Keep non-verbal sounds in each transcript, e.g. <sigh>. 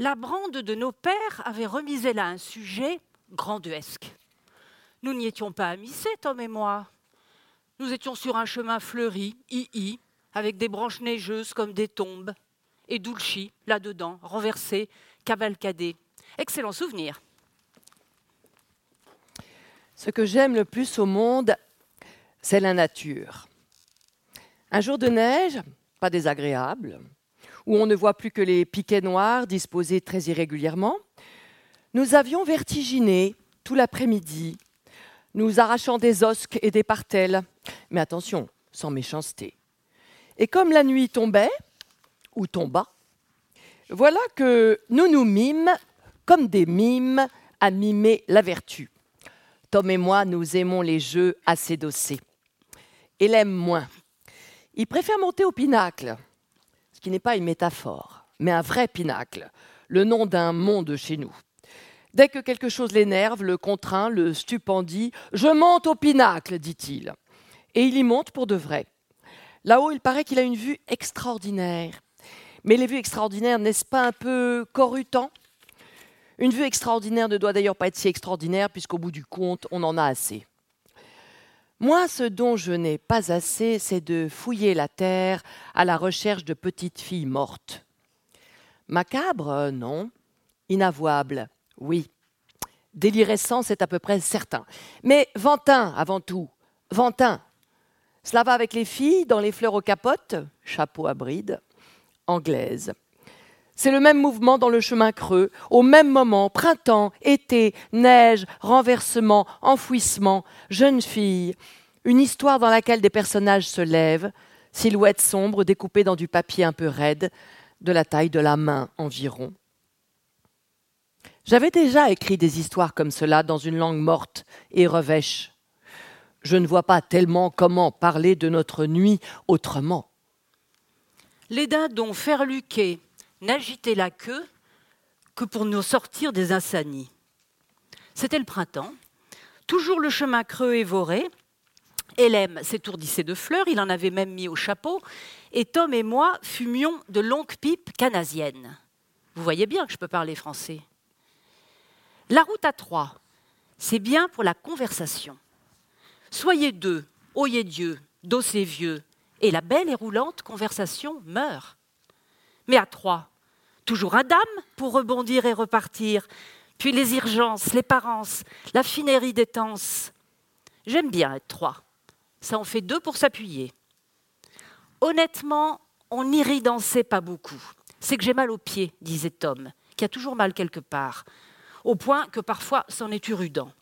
La brande de nos pères avait remisé là un sujet granduesque. Nous n'y étions pas amissés, Tom et moi. Nous étions sur un chemin fleuri, i avec des branches neigeuses comme des tombes, et Dulci, là-dedans, renversé, cavalcadé. Excellent souvenir. Ce que j'aime le plus au monde, c'est la nature. Un jour de neige, pas désagréable, où on ne voit plus que les piquets noirs disposés très irrégulièrement, nous avions vertiginé tout l'après-midi, nous arrachant des osques et des partelles, mais attention, sans méchanceté. Et comme la nuit tombait, ou tomba, voilà que nous nous mîmes, comme des mimes, à mimer la vertu. Tom et moi, nous aimons les jeux assez dossés. Il aime moins. Il préfère monter au pinacle, qui n'est pas une métaphore, mais un vrai pinacle, le nom d'un monde chez nous. Dès que quelque chose l'énerve, le contraint, le stupendie, je monte au pinacle, dit-il. Et il y monte pour de vrai. Là-haut, il paraît qu'il a une vue extraordinaire. Mais les vues extraordinaires, n'est-ce pas un peu corrutant? Une vue extraordinaire ne doit d'ailleurs pas être si extraordinaire, puisqu'au bout du compte, on en a assez. Moi, ce dont je n'ai pas assez, c'est de fouiller la terre à la recherche de petites filles mortes. Macabre, non. Inavouable, oui. Délirescent, c'est à peu près certain. Mais Ventin, avant tout. Ventin. Cela va avec les filles dans les fleurs aux capotes, chapeau à bride, anglaise. C'est le même mouvement dans le chemin creux, au même moment, printemps, été, neige, renversement, enfouissement, jeune fille, une histoire dans laquelle des personnages se lèvent, silhouettes sombres découpées dans du papier un peu raide, de la taille de la main environ. J'avais déjà écrit des histoires comme cela dans une langue morte et revêche. Je ne vois pas tellement comment parler de notre nuit autrement. Les dindons ferluqués n'agiter la queue que pour nous sortir des insanies. C'était le printemps, toujours le chemin creux et voré. Hélène s'étourdissait de fleurs, il en avait même mis au chapeau, et Tom et moi fumions de longues pipes canadiennes. Vous voyez bien que je peux parler français. La route à trois, c'est bien pour la conversation. Soyez deux, oyez Dieu, dossez vieux, et la belle et roulante conversation meurt. Mais à trois, toujours un dame pour rebondir et repartir, puis les urgences, les parences, la finerie des tenses. J'aime bien être trois. Ça en fait deux pour s'appuyer. Honnêtement, on n'iridançait pas beaucoup. C'est que j'ai mal aux pieds, disait Tom, qui a toujours mal quelque part, au point que parfois c'en est urudent.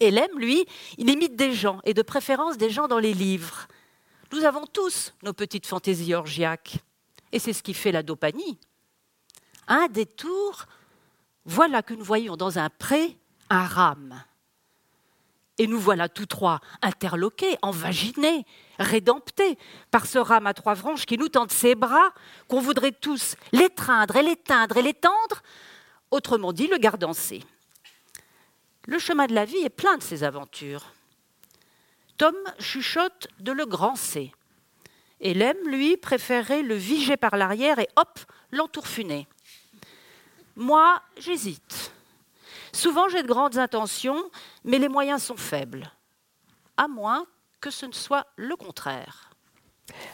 Hélène, lui, il imite des gens, et de préférence des gens dans les livres. Nous avons tous nos petites fantaisies orgiaques, et c'est ce qui fait la dopanie un détour, voilà que nous voyons dans un pré un rame. Et nous voilà tous trois interloqués, envaginés, rédemptés par ce rame à trois branches qui nous tente ses bras, qu'on voudrait tous l'étreindre et l'éteindre et l'étendre, autrement dit le gardancer. Le chemin de la vie est plein de ces aventures. Tom chuchote de le grand C. Hélène, lui, préférait le viger par l'arrière et hop, l'entourfuner. Moi, j'hésite. Souvent, j'ai de grandes intentions, mais les moyens sont faibles. À moins que ce ne soit le contraire.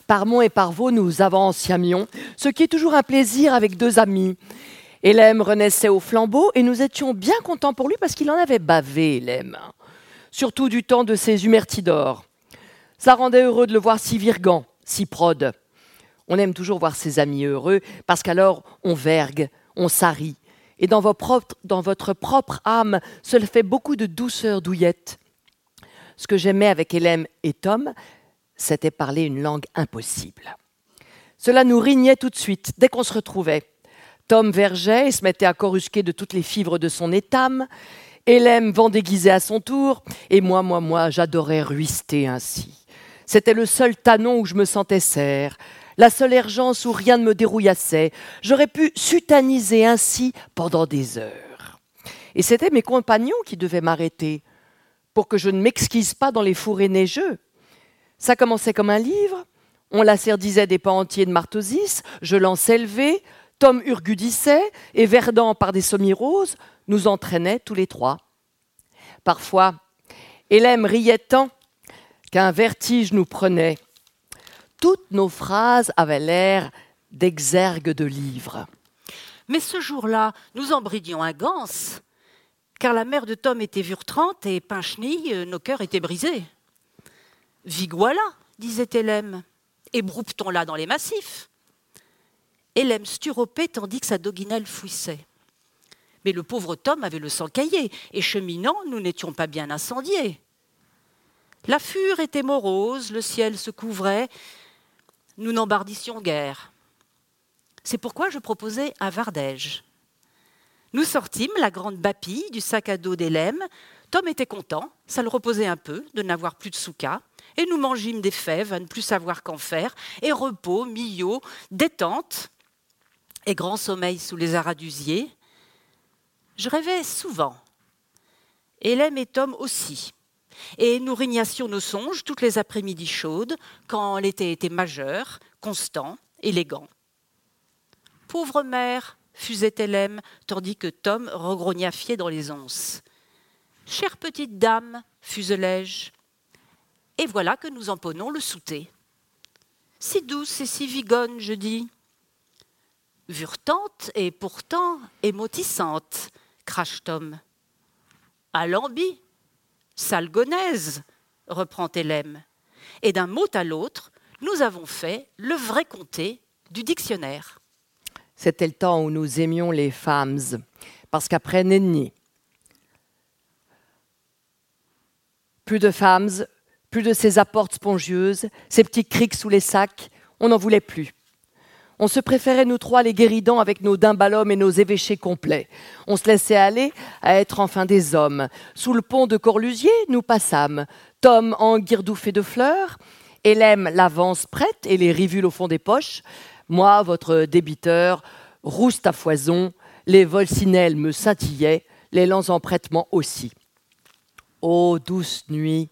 Par Mont et par Vaux, nous avanciamions, ce qui est toujours un plaisir avec deux amis. Hélène renaissait au flambeau et nous étions bien contents pour lui parce qu'il en avait bavé, Hélène. Surtout du temps de ses humertidores. Ça rendait heureux de le voir si virgant, si prode. On aime toujours voir ses amis heureux parce qu'alors on vergue, on s'arrit. Et dans, votre propre âme se fait beaucoup de douceur douillette. Ce que j'aimais avec Hélène et Tom, c'était parler une langue impossible. Cela nous rignait tout de suite, dès qu'on se retrouvait. Tom vergeait et se mettait à corusquer de toutes les fibres de son étame. Hélène vent déguisé à son tour, et moi, moi, moi, j'adorais ruister ainsi. C'était le seul tanon où je me sentais serre, la seule urgence où rien ne me dérouillassait. J'aurais pu sutaniser ainsi pendant des heures. Et c'était mes compagnons qui devaient m'arrêter pour que je ne m'exquise pas dans les fourrés neigeux. Ça commençait comme un livre, on la serdisait des pans entiers de martosis, je l'en s'élevait, Tom urgudissait et Verdant, par des semi-roses, nous entraînait tous les trois. Parfois, Hélène riait tant qu'un vertige nous prenait. Toutes nos phrases avaient l'air d'exergues de livres. Mais ce jour-là, nous en bridions un ganse, car la mère de Tom était vurtrante et Pinchenille, euh, nos cœurs étaient brisés. Viguoila, disait Hélène, et brouptons-la dans les massifs. Hélène sturopait tandis que sa doguinelle fouissait. Mais le pauvre Tom avait le sang caillé, et cheminant, nous n'étions pas bien incendiés. La fure était morose, le ciel se couvrait, nous n'embardissions guère. C'est pourquoi je proposais un Vardège. Nous sortîmes la grande bapille du sac à dos d'Hélène. Tom était content, ça le reposait un peu de n'avoir plus de souka. Et nous mangîmes des fèves à ne plus savoir qu'en faire, et repos, millot, détente, et grand sommeil sous les aradusiers. Je rêvais souvent. Hélène et Tom aussi. Et nous régnassions nos songes toutes les après-midi chaudes, quand l'été était majeur, constant, élégant. Pauvre mère, fusait Hélène, tandis que Tom regrogna fier dans les onces. Chère petite dame, fuselai-je. Et voilà que nous emponnons le souter. Si douce et si vigonne, je dis. Vurtante et pourtant émotissante, crache Tom. Alambi, salgonaise, reprend Hélène. Et d'un mot à l'autre, nous avons fait le vrai comté du dictionnaire. C'était le temps où nous aimions les femmes, parce qu'après Nenni, plus de femmes, plus de ces apportes spongieuses, ces petits crics sous les sacs, on n'en voulait plus. On se préférait, nous trois, les guéridans avec nos dimbalomes et nos évêchés complets. On se laissait aller à être enfin des hommes. Sous le pont de Corlusier, nous passâmes. Tom en guirdoufé de fleurs, Hélène l'avance prête et les rivules au fond des poches. Moi, votre débiteur, rouste à foison, les volsinelles me scintillaient, les lents emprêtements aussi. Ô douce nuit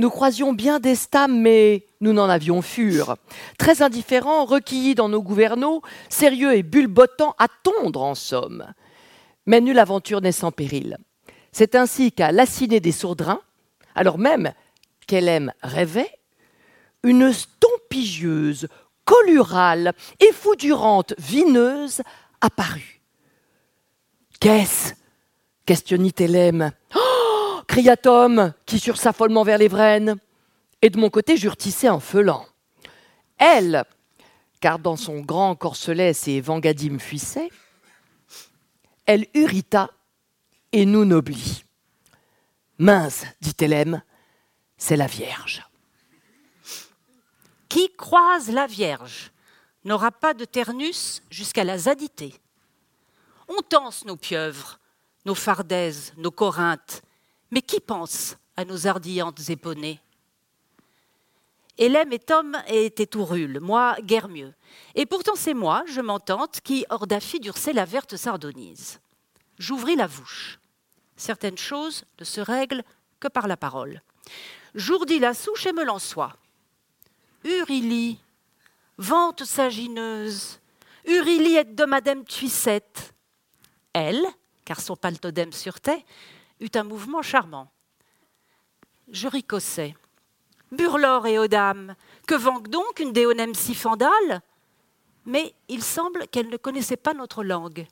Nous croisions bien des stames, mais nous n'en avions fure. Très indifférents, requillis dans nos gouverneaux, sérieux et bulbotants à tondre en somme. Mais nulle aventure n'est sans péril. C'est ainsi qu'à l'assiné des sourdrins, alors même qu'elle rêvait, une stompigieuse collurale et foudurante vineuse apparut. Qu'est-ce? questionnit Hélène. Oh cria Tom, qui sursafollement vers les vraines. Et de mon côté, j'urtissais en feulant. Elle, car dans son grand corselet ses vangadimes fuissaient, elle urita et nous noblit. Mince, dit Hélène, c'est la Vierge. Qui croise la Vierge n'aura pas de ternus jusqu'à la zadité. On tense nos pieuvres, nos fardaises, nos corinthes, mais qui pense à nos ardillantes éponnées Hélène et Tom étaient tout moi guère mieux. Et pourtant c'est moi, je m'entente, qui, hors d'affidurcer la verte sardonise. J'ouvris la bouche. Certaines choses ne se règlent que par la parole. J'ourdis la souche et me lançois. Urilie, vente sagineuse, Urilie est de Madame Tuissette. Elle, car son paltodème surtait, eut un mouvement charmant. Je ricossais. Burlor et Odame, que vanque donc une déonème si fandale? Mais il semble qu'elle ne connaissait pas notre langue.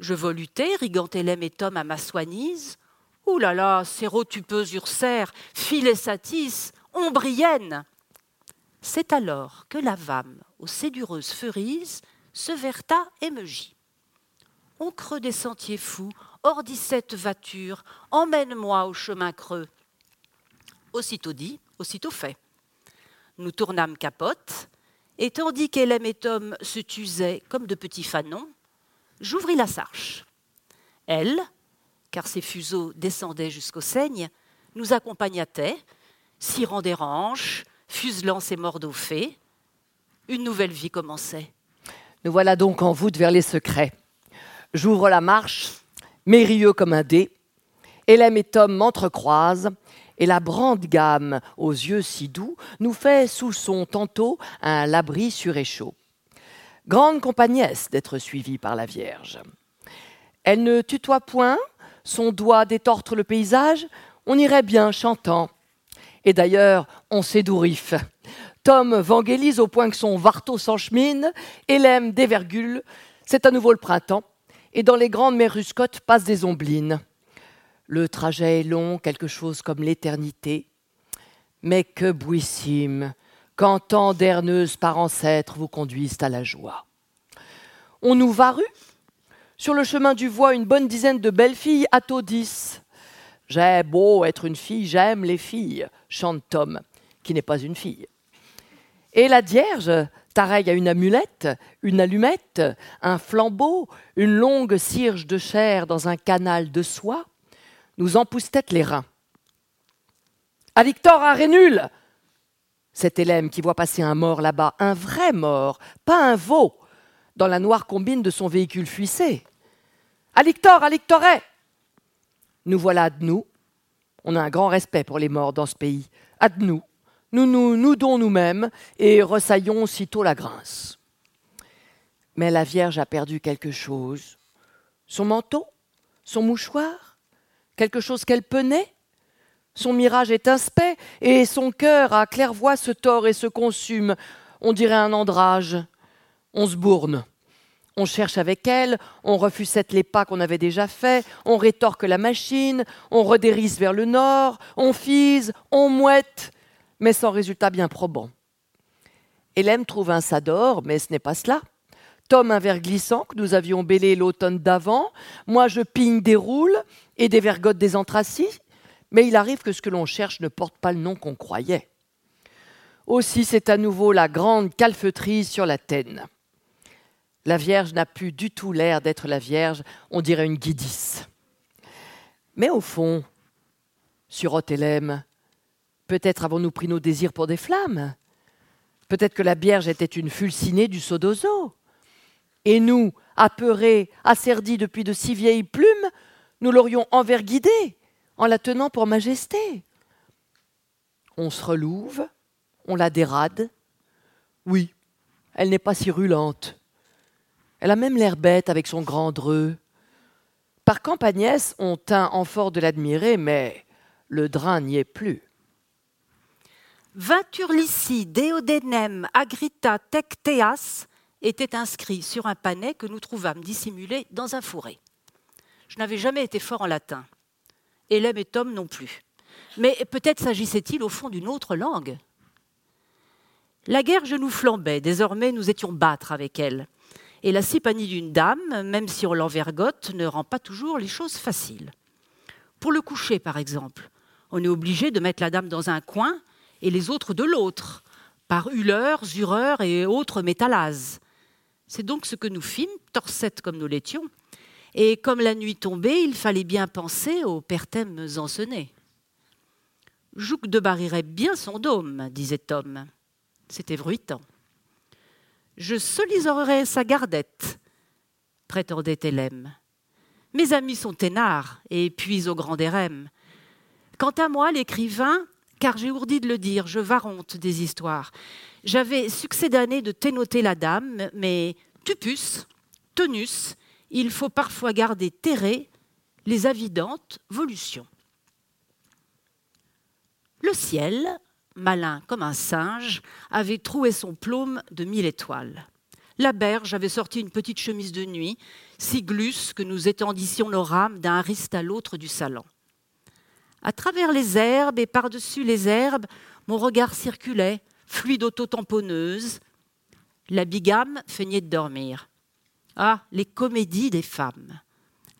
Je volutais, Hélène et Tom à ma soignise. Ouh là là, sérotupeuses ursères, filet satis, ombrienne c'est alors que la vame aux sédureuses ferises se verta et me gît. On creux des sentiers fous, hors dix-sept voitures, emmène-moi au chemin creux. Aussitôt dit, aussitôt fait. Nous tournâmes capote, et tandis qu'Hélène et Tom se tusaient comme de petits fanons, j'ouvris la sarche. Elle, car ses fuseaux descendaient jusqu'au seigne, nous accompagnatait, cirant des ranches, fuselant ses morts fées, une nouvelle vie commençait. Nous voilà donc en voûte vers les secrets. J'ouvre la marche, mérieux comme un dé. Et Tom m'entrecroisent, et la brande gamme, aux yeux si doux, nous fait sous son tantôt un labri sur échaud. Grande compagnesse d'être suivie par la Vierge. Elle ne tutoie point, son doigt détortre le paysage, on irait bien chantant. Et d'ailleurs, on s'édouriffe. Tom vangélise au point que son varto s'enchemine, Hélène dévergule, c'est à nouveau le printemps, et dans les grandes mers passent des omblines. Le trajet est long, quelque chose comme l'éternité, mais que bouissime quand tant d'herneuses par ancêtres vous conduisent à la joie. On nous varut sur le chemin du voie une bonne dizaine de belles filles attourdissent. J'ai beau être une fille, j'aime les filles, chante Tom, qui n'est pas une fille. Et la Vierge, pareille à une amulette, une allumette, un flambeau, une longue cierge de chair dans un canal de soie, nous empousse-t-elle les reins. À Victor, à Rénul C'est Hélène qui voit passer un mort là-bas, un vrai mort, pas un veau, dans la noire combine de son véhicule fuissé. À Victor, à Lictoret Nous voilà de nous. On a un grand respect pour les morts dans ce pays. À nous, nous nous noudons nous-mêmes et ressaillons sitôt la grince. Mais la Vierge a perdu quelque chose. Son manteau? Son mouchoir? Quelque chose qu'elle penait? Son mirage est inspect et son cœur à claire-voix se tord et se consume. On dirait un andrage. On se bourne. On cherche avec elle, on refusette les pas qu'on avait déjà faits, on rétorque la machine, on redérisse vers le nord, on fise, on mouette, mais sans résultat bien probant. Hélène trouve un sador, mais ce n'est pas cela. Tom un verre glissant que nous avions bêlé l'automne d'avant, moi je pigne des roules et des vergotes des anthracis, mais il arrive que ce que l'on cherche ne porte pas le nom qu'on croyait. Aussi c'est à nouveau la grande calfeutrise sur la tenne. La Vierge n'a plus du tout l'air d'être la Vierge, on dirait une guidisse. Mais au fond, sur Hélène, Peut-être avons-nous pris nos désirs pour des flammes. Peut-être que la Vierge était une fulcinée du Sodozo. Et nous, apeurés, asserdis depuis de si vieilles plumes, nous l'aurions envers guidée en la tenant pour majesté. On se relouve, on la dérade. Oui, elle n'est pas si rulante. Elle a même l'air bête avec son grand dreux. Par campagnès, on tint en fort de l'admirer, mais le drain n'y est plus. Vinturlici Deodenem Agrita Tecteas était inscrit sur un pannet que nous trouvâmes dissimulé dans un fourré. Je n'avais jamais été fort en latin. Hélène et Tom non plus. Mais peut-être s'agissait-il au fond d'une autre langue. La guerre nous flambait, désormais nous étions battre avec elle. Et la sympanie d'une dame, même si on l'envergote, ne rend pas toujours les choses faciles. Pour le coucher, par exemple, on est obligé de mettre la dame dans un coin et les autres de l'autre, par huleurs, zureurs et autres métallases. C'est donc ce que nous fîmes, torsettes comme nous l'étions. Et comme la nuit tombait, il fallait bien penser aux perthèmes ensonnés. Jouque de barrirait bien son dôme, disait Tom. C'était bruitant. Je soliserai sa gardette, prétendait Hélène. Mes amis sont teinards et puis au grand dérème. Quant à moi, l'écrivain, car j'ai ourdi de le dire, je varonte des histoires. J'avais succès d'année de ténoter la dame, mais tupus, tenus, il faut parfois garder terré les avidantes volutions. Le ciel, malin comme un singe, avait troué son plaume de mille étoiles. La berge avait sorti une petite chemise de nuit, si glusse que nous étendissions nos rames d'un riste à l'autre du salon. À travers les herbes et par-dessus les herbes, mon regard circulait, fluide auto-tamponneuse. La bigame feignait de dormir. Ah, les comédies des femmes.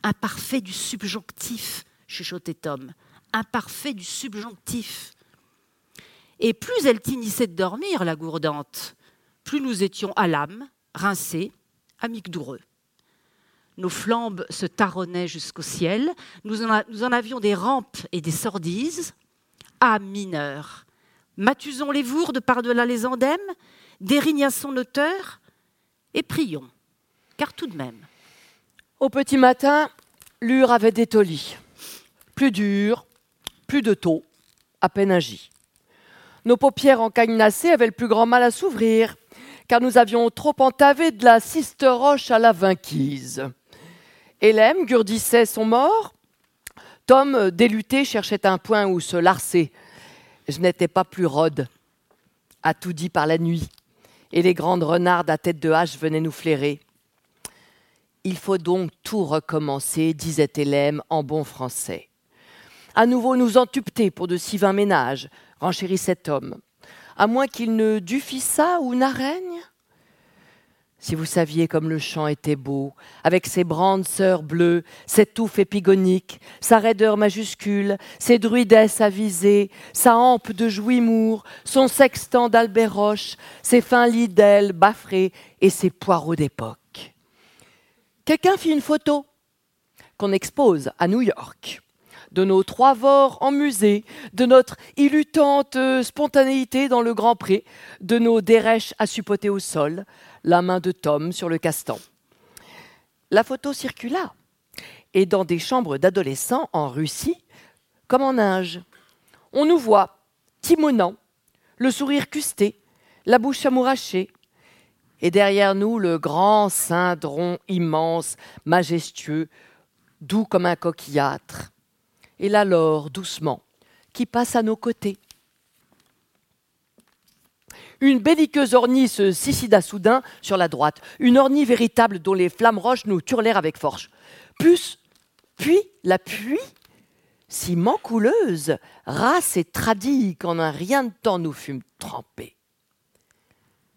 Imparfait du subjonctif, chuchotait Tom. Imparfait du subjonctif. Et plus elle tignissait de dormir, la gourdante, plus nous étions à l'âme, rincés, amigdoureux. Nos flambes se taronnaient jusqu'au ciel. Nous en, avions des rampes et des sordises. À mineur. Matusons les vourdes par-delà les endèmes, dérignassons nos teurs et prions. Car tout de même. Au petit matin, l'ure avait détoli. Plus dur, plus de taux, à peine agi. Nos paupières encagnacées avaient le plus grand mal à s'ouvrir, car nous avions trop entavé de la roche à la vinquise. Hélène gurdissait son mort. Tom, déluté, cherchait un point où se larcer. Je n'étais pas plus rode, a tout dit par la nuit, et les grandes renardes à tête de hache venaient nous flairer. Il faut donc tout recommencer, disait Hélène en bon français. À nouveau nous entupter pour de si vains ménages, renchérit Tom. À moins qu'il ne ça ou n'araigne si vous saviez comme le champ était beau, avec ses brandes sœurs bleues, ses touffes épigoniques, sa raideur majuscule, ses druidesses avisées, sa hampe de jouimour, son sextant d'Albert Roche, ses fins lits d'ailes baffrés et ses poireaux d'époque. Quelqu'un fit une photo qu'on expose à New York de nos trois vores en musée, de notre illutante spontanéité dans le Grand Pré, de nos dérèches à suppoter au sol, la main de Tom sur le castan. La photo circula, et dans des chambres d'adolescents en Russie, comme en Inde. On nous voit, timonant, le sourire custé, la bouche amourachée, et derrière nous le grand cindron immense, majestueux, doux comme un coquillâtre, et la laure doucement, qui passe à nos côtés, une belliqueuse ornie se suicida soudain sur la droite, une ornie véritable dont les flammes roches nous turlèrent avec force. Puis la pluie, si mancouleuse, race et tradie qu'en un rien de temps nous fûmes trempés.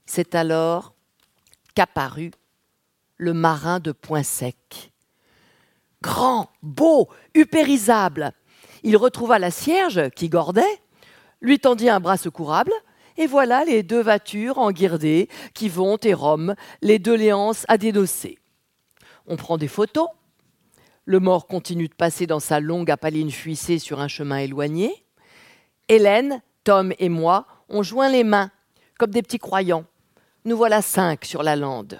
C'est alors qu'apparut le marin de Point Sec. Grand, beau, upérisable, il retrouva la cierge qui gordait, lui tendit un bras secourable, et voilà les deux voitures enguirdées qui vont et Rome, les deux léances à dénoncer. On prend des photos. Le mort continue de passer dans sa longue apaline fuissée sur un chemin éloigné. Hélène, Tom et moi, on joint les mains, comme des petits croyants. Nous voilà cinq sur la lande.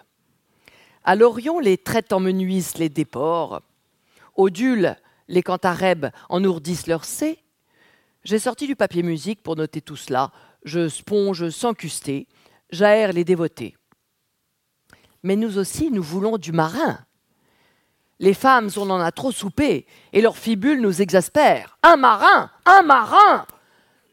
À l'Orion, les traites emmenuisent les déports. Au Dule, les cantarèbes ennourdissent leur C. J'ai sorti du papier musique pour noter tout cela, je sponge sans custer, j'aère les dévotés. Mais nous aussi, nous voulons du marin. Les femmes, on en a trop soupé, et leurs fibules nous exaspèrent. Un marin Un marin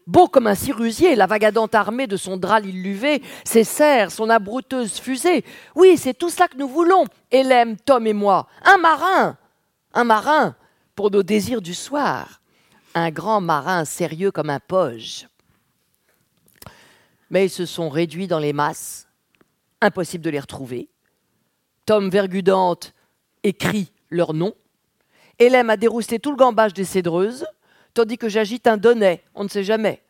Beau comme un cirusier, la vagadante armée de son drap illuvé, ses serres, son abrouteuse fusée. Oui, c'est tout cela que nous voulons, Hélène, Tom et moi. Un marin Un marin pour nos désirs du soir. Un grand marin sérieux comme un poge mais ils se sont réduits dans les masses. Impossible de les retrouver. Tom Vergudante écrit leur nom. Hélène a dérousté tout le gambage des cédreuses, tandis que j'agite un donnet, on ne sait jamais.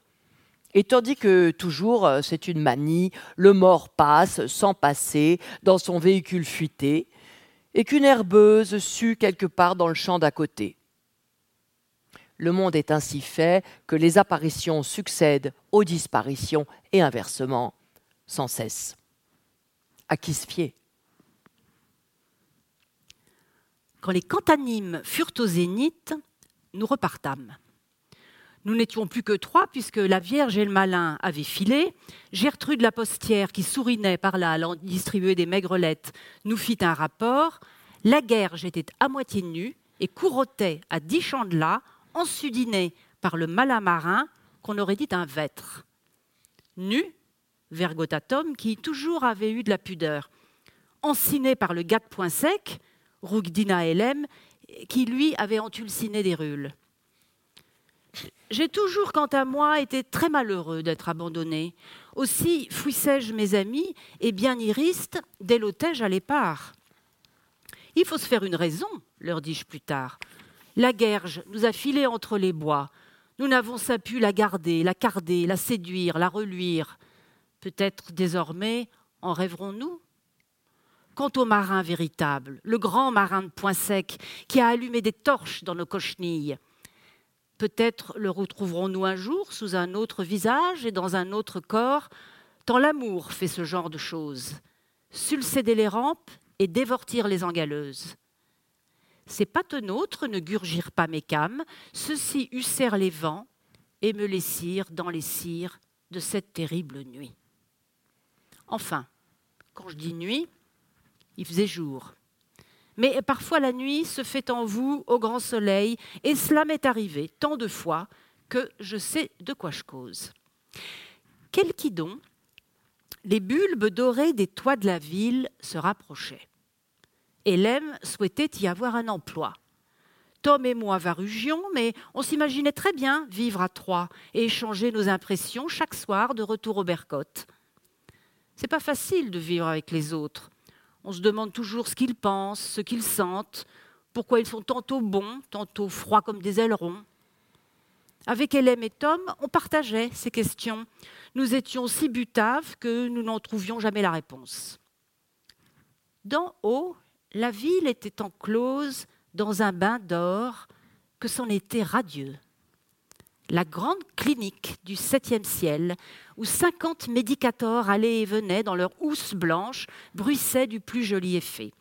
Et tandis que toujours euh, c'est une manie, le mort passe sans passer dans son véhicule fuité, et qu'une herbeuse sue quelque part dans le champ d'à côté. Le monde est ainsi fait que les apparitions succèdent aux disparitions et inversement, sans cesse. À qui se fier? Quand les cantanimes furent au zénith, nous repartâmes. Nous n'étions plus que trois, puisque la Vierge et le malin avaient filé. Gertrude la postière, qui sourinait par là, allant distribuer des maigrelettes, nous fit un rapport. La guerre, j'étais à moitié nue et courotait à dix champs de là ensudiné par le marin qu'on aurait dit un vêtre. Nu, Vergotatum, qui toujours avait eu de la pudeur. Enciné par le gars de point sec, Rugdina Elem, qui lui avait entulciné des rules. J'ai toujours, quant à moi, été très malheureux d'être abandonné. Aussi fouissais-je mes amis, et bien iristes, délotai-je à l'épart. Il faut se faire une raison, leur dis-je plus tard. La guerge nous a filé entre les bois. Nous n'avons sa pu la garder, la carder, la séduire, la reluire. Peut-être désormais en rêverons-nous? Quant au marin véritable, le grand marin de point sec qui a allumé des torches dans nos cochenilles, peut-être le retrouverons-nous un jour sous un autre visage et dans un autre corps, tant l'amour fait ce genre de choses. Sulcéder les rampes et dévortir les engaleuses. Ces patenôtres ne gurgirent pas mes cames, ceux-ci hussèrent les vents et me laissirent dans les cires de cette terrible nuit. Enfin, quand je dis nuit, il faisait jour. Mais parfois la nuit se fait en vous au grand soleil, et cela m'est arrivé tant de fois que je sais de quoi je cause. Quel donc les bulbes dorés des toits de la ville se rapprochaient. Hélène souhaitait y avoir un emploi. Tom et moi varugions, mais on s'imaginait très bien vivre à trois et échanger nos impressions chaque soir de retour au Bercotte. C'est pas facile de vivre avec les autres. On se demande toujours ce qu'ils pensent, ce qu'ils sentent, pourquoi ils sont tantôt bons, tantôt froids comme des ailerons. Avec Hélène et Tom, on partageait ces questions. Nous étions si butaves que nous n'en trouvions jamais la réponse. D'en haut, la ville était enclose dans un bain d'or que c'en était radieux. La grande clinique du septième ciel, où cinquante médicateurs allaient et venaient dans leur housse blanche, bruissaient du plus joli effet.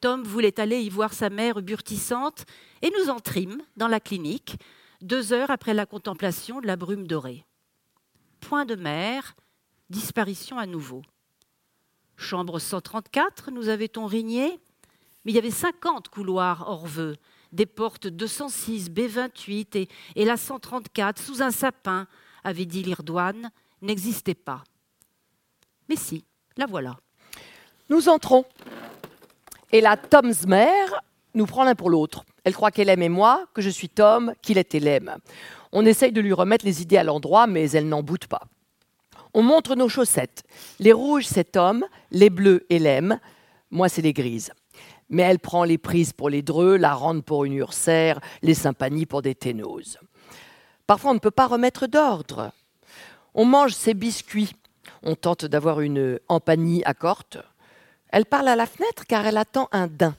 Tom voulait aller y voir sa mère burtissante, et nous entrîmes dans la clinique, deux heures après la contemplation de la brume dorée. Point de mer, disparition à nouveau. Chambre 134, nous avait-on rigné Mais il y avait 50 couloirs hors vœux, des portes 206, B28 et, la 134, sous un sapin, avait dit l'Irdouane, n'existait pas. Mais si, la voilà. Nous entrons. Et la Tom's mère nous prend l'un pour l'autre. Elle croit qu'elle aime et moi, que je suis Tom, qu'il est Hélène. On essaye de lui remettre les idées à l'endroit, mais elle n'en boute pas. On montre nos chaussettes. Les rouges, c'est Tom, les bleus, Hélène. Moi, c'est les grises. Mais elle prend les prises pour les dreux, la rende pour une ursère, les sympanies pour des ténoses. Parfois, on ne peut pas remettre d'ordre. On mange ses biscuits. On tente d'avoir une empanie à corte. Elle parle à la fenêtre car elle attend un daim.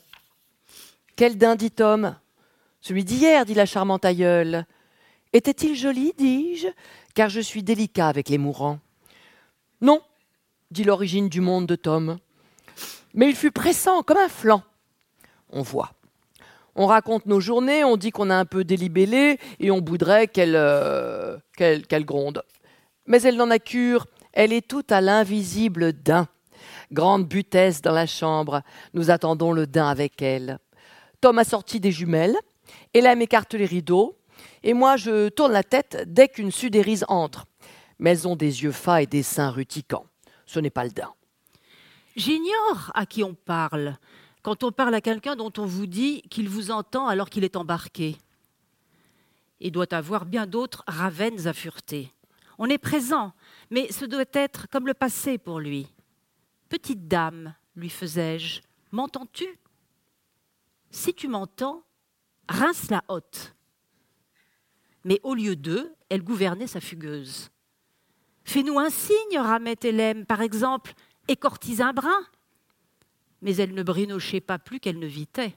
Quel daim, dit Tom Celui d'hier, dit la charmante aïeule. Était-il joli, dis-je, car je suis délicat avec les mourants? Non, dit l'origine du monde de Tom. Mais il fut pressant comme un flanc. On voit. On raconte nos journées, on dit qu'on a un peu délibellé et on voudrait euh, qu'elle gronde. Mais elle n'en a cure, elle est toute à l'invisible daim. Grande butesse dans la chambre, nous attendons le daim avec elle. Tom a sorti des jumelles, Hélène écarte les rideaux, et moi je tourne la tête dès qu'une sudérise entre. Mais elles ont des yeux fats et des seins ruticants. Ce n'est pas le daim. J'ignore à qui on parle quand on parle à quelqu'un dont on vous dit qu'il vous entend alors qu'il est embarqué. Il doit avoir bien d'autres ravens à fureter. On est présent, mais ce doit être comme le passé pour lui. Petite dame, lui faisais-je, m'entends-tu? Si tu m'entends, rince la hotte. Mais au lieu d'eux, elle gouvernait sa fugueuse. Fais-nous un signe, ramait Hélène, par exemple, écortise un brin. Mais elle ne brinochait pas plus qu'elle ne vitait.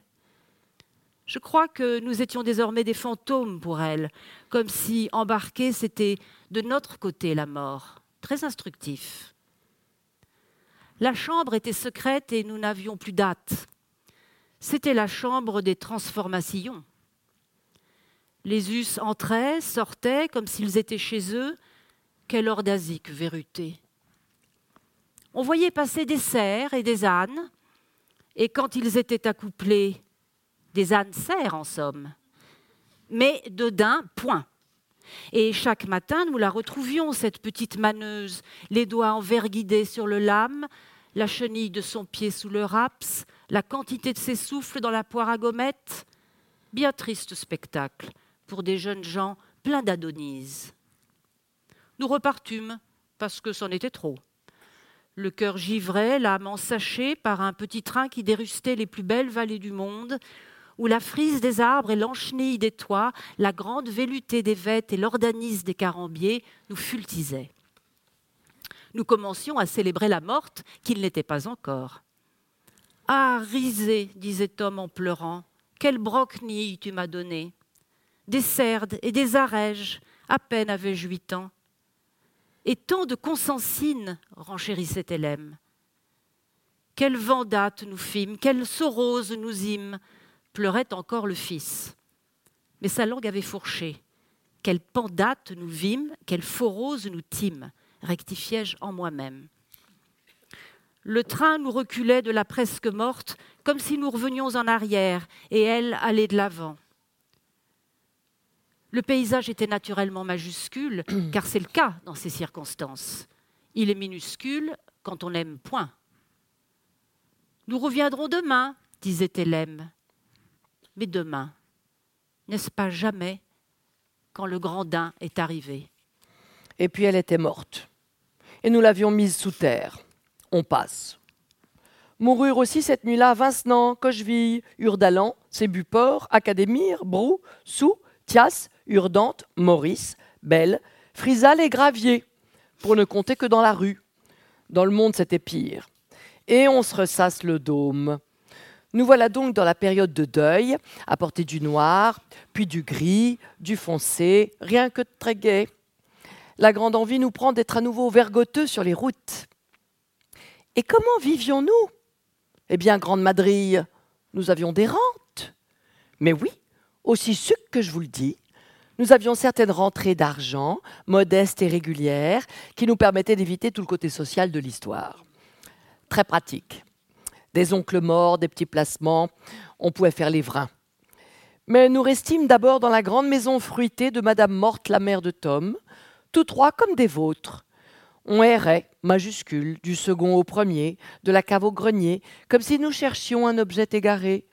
Je crois que nous étions désormais des fantômes pour elle, comme si embarquer c'était de notre côté la mort. Très instructif. La chambre était secrète et nous n'avions plus date. C'était la chambre des transformations. Les us entraient, sortaient comme s'ils étaient chez eux. Quelle ordasique vérité? On voyait passer des cerfs et des ânes, et quand ils étaient accouplés, des ânes cerfs en somme. Mais de daim, point. Et chaque matin, nous la retrouvions, cette petite maneuse, les doigts enverguidés sur le lame, la chenille de son pied sous le raps, la quantité de ses souffles dans la poire à gommette. Bien triste spectacle pour des jeunes gens pleins d'Adonis. Nous repartûmes, parce que c'en était trop. Le cœur givré, l'âme ensachée par un petit train qui dérustait les plus belles vallées du monde, où la frise des arbres et l'enchenille des toits, la grande vélutée des vêtes et l'ordanis des carambiers nous fultisaient. Nous commencions à célébrer la morte, qu'il n'était pas encore. Ah, risée, disait Tom en pleurant, quelle brocnille tu m'as donnée des cerdes et des arèges, à peine avais-je huit ans. Et tant de consensines, renchérissait Hélène. Quelle vendate nous fîmes, quelle sorose nous îmes, pleurait encore le fils. Mais sa langue avait fourché. Quelle pendate nous vîmes, quelle forose nous tîmes, rectifiai-je en moi-même. Le train nous reculait de la presque morte, comme si nous revenions en arrière, et elle allait de l'avant. Le paysage était naturellement majuscule, <clears throat> car c'est le cas dans ces circonstances. Il est minuscule quand on n'aime point. Nous reviendrons demain, disait Hélène. Mais demain, n'est-ce pas jamais quand le grand daim est arrivé? Et puis elle était morte. Et nous l'avions mise sous terre. On passe. Moururent aussi cette nuit-là Vincenant, Cocheville, Urdalan, Sébuport, Académire, Brou, Sou, Thias, Urdante, Maurice, Belle, Frisal et Gravier, pour ne compter que dans la rue. Dans le monde, c'était pire. Et on se ressasse le dôme. Nous voilà donc dans la période de deuil, à portée du noir, puis du gris, du foncé, rien que de très gai. La grande envie nous prend d'être à nouveau vergoteux sur les routes. Et comment vivions-nous? Eh bien, grande madrille, nous avions des rentes. Mais oui, aussi suc que je vous le dis, nous avions certaines rentrées d'argent, modestes et régulières, qui nous permettaient d'éviter tout le côté social de l'histoire. Très pratique des oncles morts, des petits placements, on pouvait faire les vrins. Mais nous restîmes d'abord dans la grande maison fruitée de Madame Morte, la mère de Tom, tous trois comme des vôtres. On errait, majuscule, du second au premier, de la cave au grenier, comme si nous cherchions un objet égaré.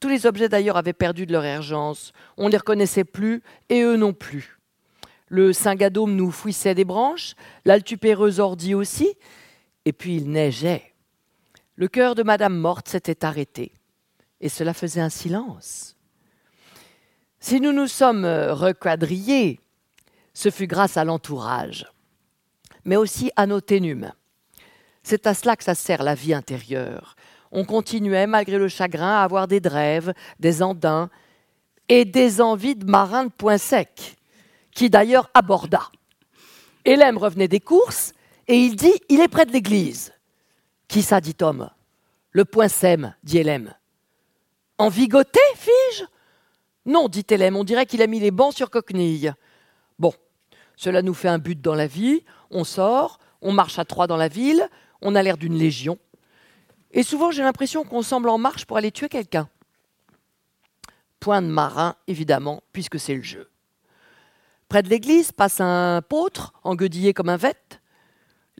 Tous les objets d'ailleurs avaient perdu de leur urgence. On ne les reconnaissait plus, et eux non plus. Le Saint-Gadôme nous fouissait des branches, l'altupéreuse ordi aussi, et puis il neigeait. Le cœur de Madame Morte s'était arrêté, et cela faisait un silence. Si nous nous sommes euh, requadrillés, ce fut grâce à l'entourage, mais aussi à nos ténumes. C'est à cela que ça sert la vie intérieure. On continuait, malgré le chagrin, à avoir des drèves, des andins et des envies de marins de point sec, qui d'ailleurs aborda. Hélène revenait des courses et il dit Il est près de l'église. Qui ça, dit Tom? Le point sème, dit Hélène. Envigoté, fis-je? Non, dit Hélène, on dirait qu'il a mis les bancs sur coquenille. Bon, cela nous fait un but dans la vie, on sort, on marche à trois dans la ville, on a l'air d'une légion. Et souvent, j'ai l'impression qu'on semble en marche pour aller tuer quelqu'un. Point de marin, évidemment, puisque c'est le jeu. Près de l'église passe un pôtre, enguedillé comme un vête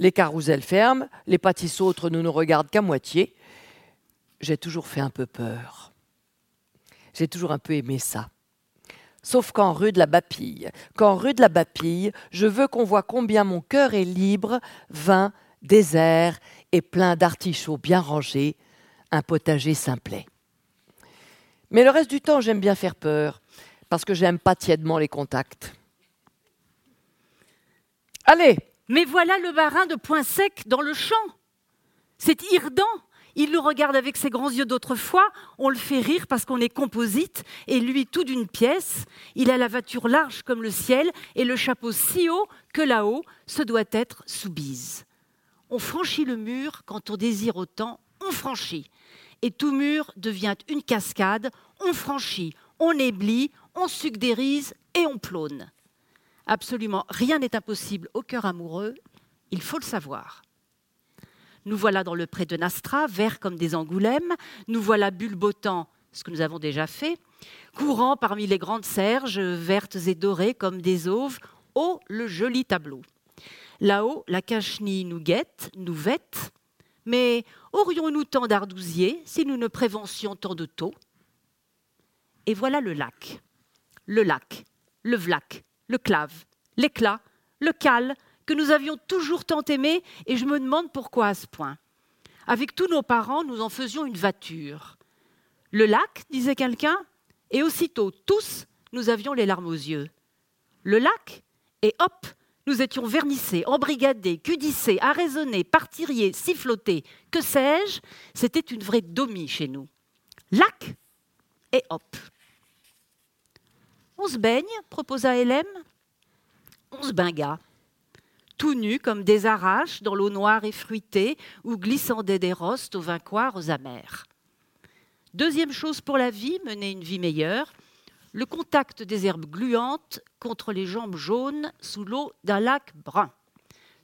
les carousels ferment, les pâtissautres ne nous regardent qu'à moitié. J'ai toujours fait un peu peur. J'ai toujours un peu aimé ça. Sauf qu'en rue de la Bapille, qu'en rue de la Bapille, je veux qu'on voit combien mon cœur est libre, vain, désert et plein d'artichauts bien rangés, un potager simplet. Mais le reste du temps, j'aime bien faire peur, parce que j'aime pas tièdement les contacts. Allez, mais voilà le marin de point sec dans le champ. C'est Irdan. Il le regarde avec ses grands yeux d'autrefois, on le fait rire parce qu'on est composite, et lui tout d'une pièce. Il a la voiture large comme le ciel et le chapeau si haut que là-haut, ce doit être sous bise. On franchit le mur quand on désire autant, on franchit. Et tout mur devient une cascade, on franchit, on éblit, on rises et on plône. Absolument rien n'est impossible au cœur amoureux, il faut le savoir. Nous voilà dans le pré de Nastra, vert comme des angoulèmes. Nous voilà bulbotant, ce que nous avons déjà fait, courant parmi les grandes serges, vertes et dorées comme des auves. Oh, le joli tableau. Là-haut, la cachenille nous guette, nous vête. Mais aurions-nous tant d'ardousiers si nous ne préventions tant de taux? Et voilà le lac. Le lac, le vlac, le clave, l'éclat, le cal, que nous avions toujours tant aimé, et je me demande pourquoi à ce point. Avec tous nos parents, nous en faisions une voiture. Le lac, disait quelqu'un, et aussitôt, tous, nous avions les larmes aux yeux. Le lac, et hop, nous étions vernissés, embrigadés, cudissés, arraisonnés, partiriers, sifflotés, que sais-je, c'était une vraie domie chez nous. Lac, et hop. On se baigne, proposa Hélène. On se bingua, tout nus comme des arraches dans l'eau noire et fruitée où glissandaient des rostes aux vincoirs aux amers. Deuxième chose pour la vie, mener une vie meilleure, le contact des herbes gluantes contre les jambes jaunes sous l'eau d'un lac brun.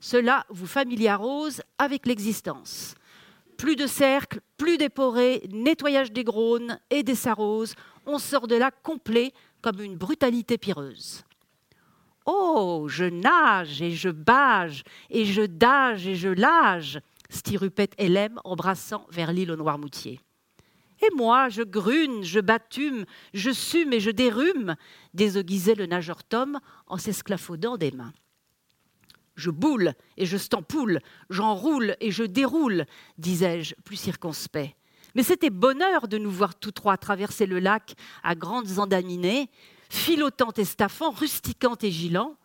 Cela vous familiarise avec l'existence. Plus de cercles, plus d'éporés, nettoyage des grônes et des saroses. On sort de là complet comme une brutalité pireuse. Oh, je nage et je bage, et je dage et je lage, stirupette Hélène embrassant vers l'île au Noirmoutier. Moi, je grune, je batume, je sume et je dérume, désoguisait le nageur Tom en s'esclaffaudant des mains. Je boule et je stampoule, j'enroule et je déroule, disais-je plus circonspect. Mais c'était bonheur de nous voir tous trois traverser le lac à grandes andaminées, filotant et staffant, rustiquant et gilant.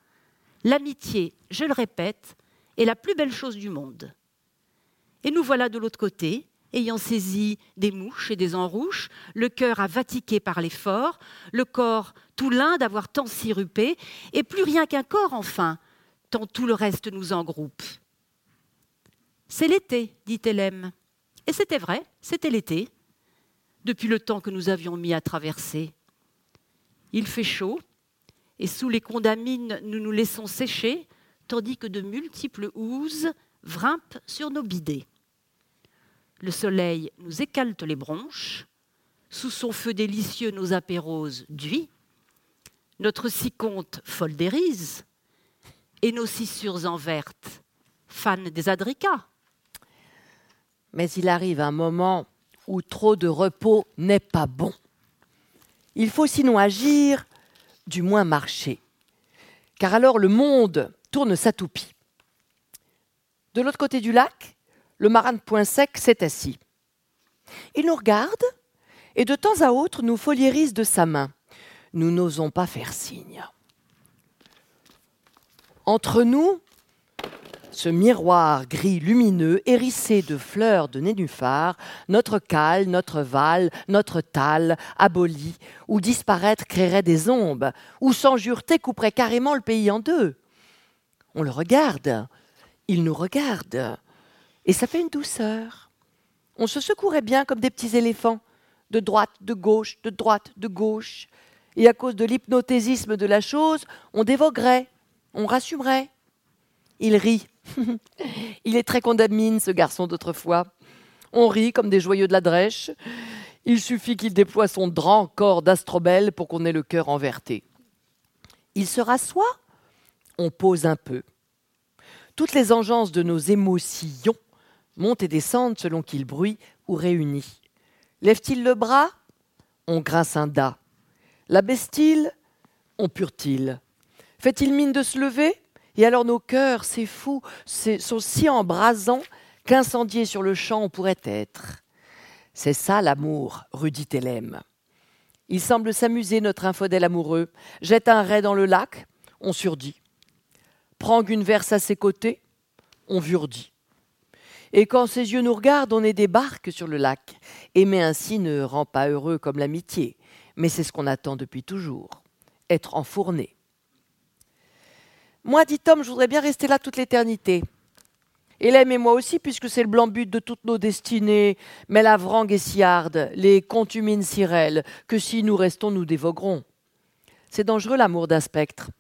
L'amitié, je le répète, est la plus belle chose du monde. Et nous voilà de l'autre côté, ayant saisi des mouches et des enrouches, le cœur avatiqué par l'effort, le corps tout l'un d'avoir tant sirupé, et plus rien qu'un corps enfin, tant tout le reste nous engroupe. C'est l'été, dit Hélène. Et c'était vrai, c'était l'été, depuis le temps que nous avions mis à traverser. Il fait chaud, et sous les condamines nous nous laissons sécher, tandis que de multiples housses vrimpent sur nos bidets. Le soleil nous écalte les bronches, sous son feu délicieux nos apéroses d'huile, notre ciconte folle des et nos cissures en vertes, fans des adricats. Mais il arrive un moment où trop de repos n'est pas bon. Il faut sinon agir, du moins marcher, car alors le monde tourne sa toupie. De l'autre côté du lac, le marin de Point Sec s'est assis. Il nous regarde et de temps à autre nous folierise de sa main. Nous n'osons pas faire signe. Entre nous, ce miroir gris lumineux, hérissé de fleurs de nénuphar, notre cale, notre val, notre tal, aboli, où disparaître créerait des ombres, où sans jureté couperait carrément le pays en deux. On le regarde, il nous regarde, et ça fait une douceur. On se secourait bien comme des petits éléphants, de droite, de gauche, de droite, de gauche. Et à cause de l'hypnothésisme de la chose, on dévoguerait, on rassumerait. Il rit. <laughs> Il est très condamine, ce garçon d'autrefois. On rit comme des joyeux de la drèche. Il suffit qu'il déploie son grand corps d'astrobelle pour qu'on ait le cœur enverté. Il se rassoit, on pose un peu. Toutes les engences de nos émotions monte et descendent selon qu'il bruit ou réunit. Lève-t-il le bras? On grince un da. La baisse-t-il On pure-t-il. Fait-il mine de se lever? Et alors nos cœurs, c'est fou, sont si embrasants qu'incendiés sur le champ on pourrait être. C'est ça l'amour, rudit Hélène. Il semble s'amuser, notre infidèle amoureux. Jette un ray dans le lac, on surdit. Prend une verse à ses côtés, on vurdit. Et quand ses yeux nous regardent, on est des barques sur le lac. Aimer ainsi ne rend pas heureux comme l'amitié, mais c'est ce qu'on attend depuis toujours, être enfourné. Moi, dit Tom, je voudrais bien rester là toute l'éternité. Hélène et moi aussi, puisque c'est le blanc but de toutes nos destinées, mais la vrangue est si les contumines si que si nous restons, nous dévoguerons. C'est dangereux l'amour d'un spectre.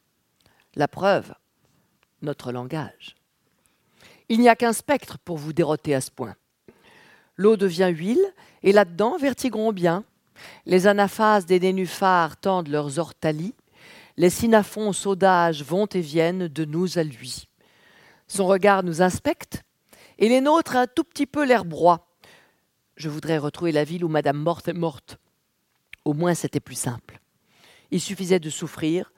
La preuve, notre langage. Il n'y a qu'un spectre pour vous déroter à ce point. L'eau devient huile, et là-dedans vertigeront bien. Les anaphases des nénuphars tendent leurs ortalies. Les synaphones saudages vont et viennent de nous à lui. Son regard nous inspecte, et les nôtres un tout petit peu l'air broie. Je voudrais retrouver la ville où Madame Morte est morte. Au moins c'était plus simple. Il suffisait de souffrir.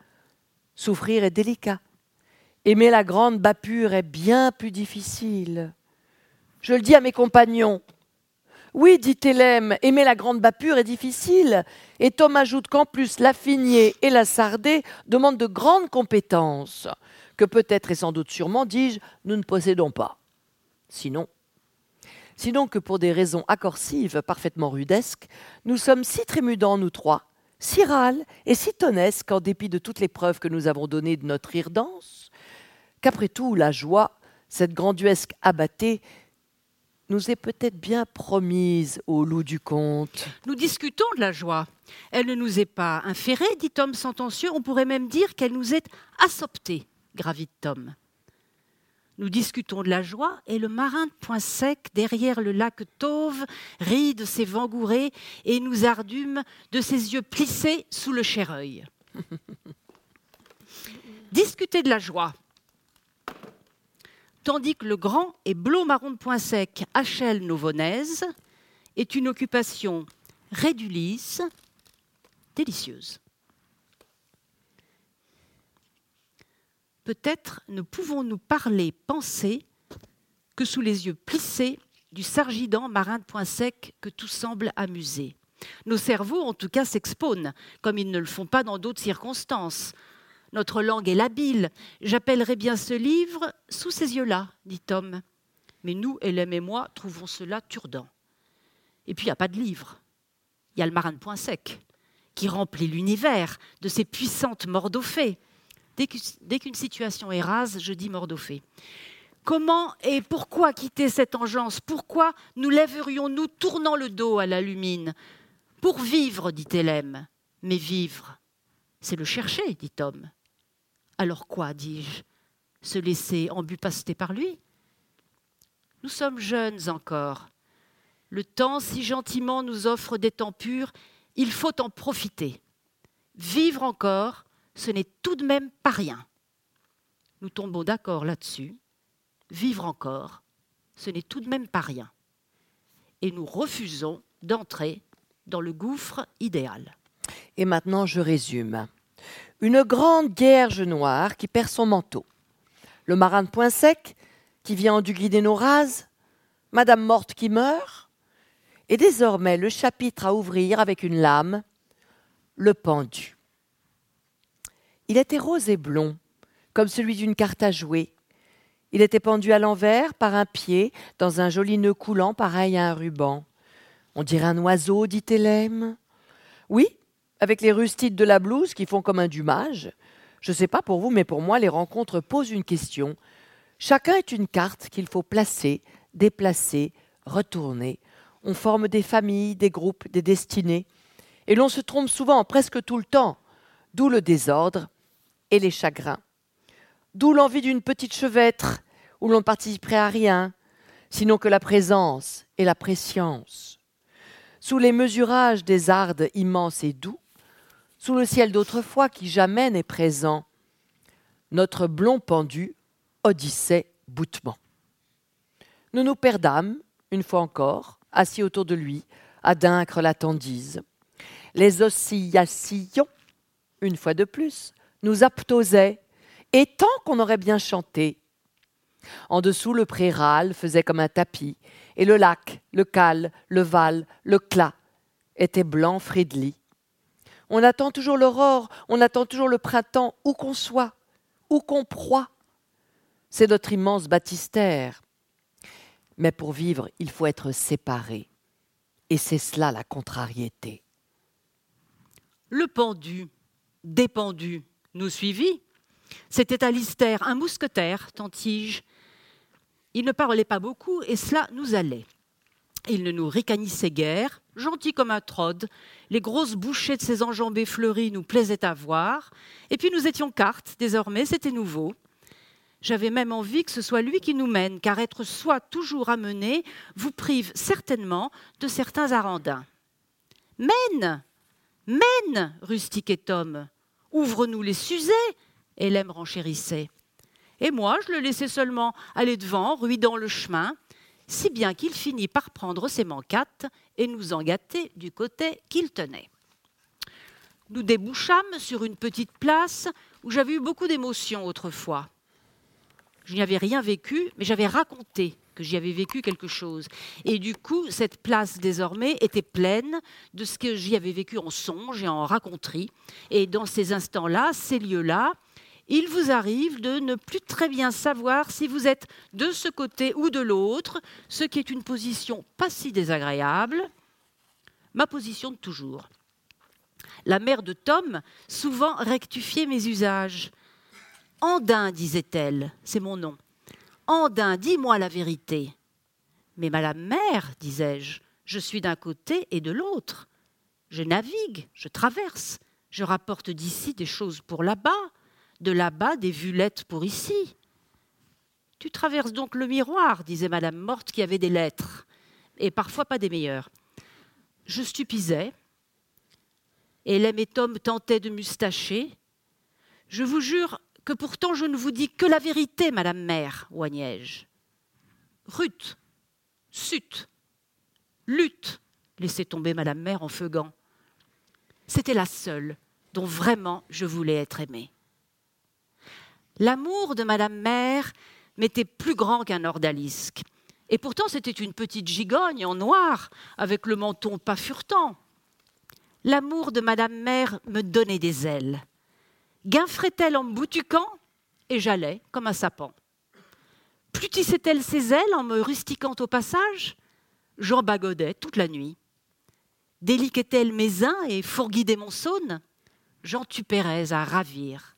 Souffrir est délicat. Aimer la grande Bapure est bien plus difficile. Je le dis à mes compagnons. Oui, dit Hélène, aimer la grande Bapure est difficile. Et Tom ajoute qu'en plus la Figné et la Sardée demandent de grandes compétences, que peut-être et sans doute sûrement, dis-je, nous ne possédons pas. Sinon, sinon que pour des raisons accorsives parfaitement rudesques, nous sommes si trémudants, nous trois, si râles et si tonnesques en dépit de toutes les preuves que nous avons données de notre irdance, qu'après tout, la joie, cette granduesque abattée, nous est peut-être bien promise au loup du conte. Nous discutons de la joie. Elle ne nous est pas inférée, dit Tom sentencieux, on pourrait même dire qu'elle nous est assortée, gravit Tom. Nous discutons de la joie et le marin de point sec, derrière le lac Tauve, rit de ses vents gourés et nous ardume de ses yeux plissés sous le chéreuil. <laughs> Discuter de la joie. Tandis que le grand et blot marron de point sec achèle nos vonaises, est une occupation rédulice, délicieuse. Peut-être ne pouvons-nous parler, penser, que sous les yeux plissés du sargidant marin de point sec que tout semble amuser. Nos cerveaux, en tout cas, s'exponent, comme ils ne le font pas dans d'autres circonstances. Notre langue est labile. J'appellerais bien ce livre Sous ces yeux-là, dit Tom. Mais nous, Hélène et moi, trouvons cela turdant. Et puis, il n'y a pas de livre. Il y a le marin de point sec, qui remplit l'univers de ses puissantes mordofées. Dès qu'une situation est rase, je dis mordofée. Comment et pourquoi quitter cette engeance? Pourquoi nous lèverions-nous tournant le dos à la lumine? Pour vivre, dit Hélène. Mais vivre, c'est le chercher, dit Tom. Alors quoi, dis-je Se laisser embupaster par lui? Nous sommes jeunes encore. Le temps si gentiment nous offre des temps purs, il faut en profiter. Vivre encore, ce n'est tout de même pas rien. Nous tombons d'accord là-dessus. Vivre encore, ce n'est tout de même pas rien. Et nous refusons d'entrer dans le gouffre idéal. Et maintenant, je résume. Une grande guerge noire qui perd son manteau. Le marin de point sec qui vient enduguiner nos rases. Madame morte qui meurt. Et désormais, le chapitre à ouvrir avec une lame. Le pendu. Il était rose et blond, comme celui d'une carte à jouer. Il était pendu à l'envers par un pied, dans un joli nœud coulant pareil à un ruban. On dirait un oiseau, dit Hélène. Oui, avec les rustides de la blouse qui font comme un dumage. Je ne sais pas pour vous, mais pour moi, les rencontres posent une question. Chacun est une carte qu'il faut placer, déplacer, retourner. On forme des familles, des groupes, des destinées. Et l'on se trompe souvent, presque tout le temps. D'où le désordre et les chagrins. D'où l'envie d'une petite chevêtre où l'on ne participerait à rien, sinon que la présence et la préscience. Sous les mesurages des ardes immenses et doux, sous le ciel d'autrefois qui jamais n'est présent, notre blond pendu odyssée boutement. Nous nous perdâmes, une fois encore, assis autour de lui, à d'incre la tendise. Les oscillations, une fois de plus, nous aptosait, et tant qu'on aurait bien chanté. En dessous, le pré râle faisait comme un tapis, et le lac, le cal, le val, le clat étaient blancs fridlis. On attend toujours l'aurore, on attend toujours le printemps, où qu'on soit, où qu'on proie. C'est notre immense baptistère. Mais pour vivre, il faut être séparé. Et c'est cela la contrariété. Le pendu, dépendu, nous suivit. C'était Alistair, un mousquetaire, tantige. Il ne parlait pas beaucoup et cela nous allait. Il ne nous ricanissait guère, gentil comme un trode. Les grosses bouchées de ses enjambées fleuries nous plaisaient à voir. Et puis nous étions cartes, désormais, c'était nouveau. J'avais même envie que ce soit lui qui nous mène, car être soi toujours amené vous prive certainement de certains arandins. Mène Mène rustiquait Tom. Ouvre-nous les suzets Hélène renchérissait. Et moi, je le laissais seulement aller devant, ruidant le chemin, si bien qu'il finit par prendre ses manquates et nous en gâter du côté qu'il tenait. Nous débouchâmes sur une petite place où j'avais eu beaucoup d'émotions autrefois. Je n'y avais rien vécu, mais j'avais raconté que j'y avais vécu quelque chose. Et du coup, cette place désormais était pleine de ce que j'y avais vécu en songe et en raconterie. Et dans ces instants-là, ces lieux-là, il vous arrive de ne plus très bien savoir si vous êtes de ce côté ou de l'autre, ce qui est une position pas si désagréable, ma position de toujours. La mère de Tom souvent rectifiait mes usages. Andin, disait-elle, c'est mon nom. Andin, dis-moi la vérité. Mais madame mère, disais-je, je suis d'un côté et de l'autre. Je navigue, je traverse, je rapporte d'ici des choses pour là-bas, de là-bas des vulettes pour ici. Tu traverses donc le miroir, disait Madame Morte, qui avait des lettres, et parfois pas des meilleures. Je stupisais. Hélène et Tom tentaient de mustacher. Je vous jure que pourtant je ne vous dis que la vérité, Madame Mère, oignai-je. Ruth, sut, lutte, laissait tomber Madame Mère en feuguant. C'était la seule dont vraiment je voulais être aimée. L'amour de Madame Mère m'était plus grand qu'un ordalisque. Et pourtant, c'était une petite gigogne en noir, avec le menton pas furetant. L'amour de Madame Mère me donnait des ailes. Guinfrait-elle en boutuquant Et j'allais comme un sapin. Plutissait-elle ses ailes en me rustiquant au passage? J'en bagodais toute la nuit. Déliquait-elle mes uns et fourguidait mon saune? J'en tupérais à ravir.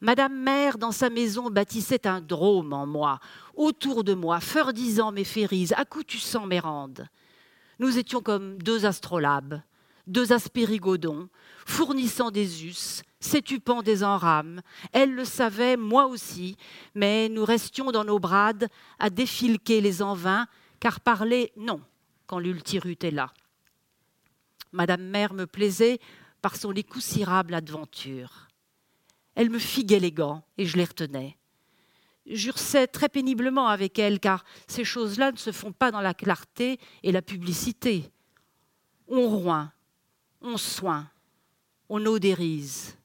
Madame Mère, dans sa maison, bâtissait un drôme en moi, autour de moi, feurdisant mes féries, accoutussant mes randes. Nous étions comme deux astrolabes, deux aspérigodons, fournissant des us, s'étupant des enrames. Elle le savait, moi aussi, mais nous restions dans nos brades à défilquer les envins, car parler, non, quand l'ultirut est là. Madame Mère me plaisait par son écoussirable adventure. Elle me figuait les gants et je les retenais. J'ursais très péniblement avec elle, car ces choses-là ne se font pas dans la clarté et la publicité. On roin, on soigne, on odérise.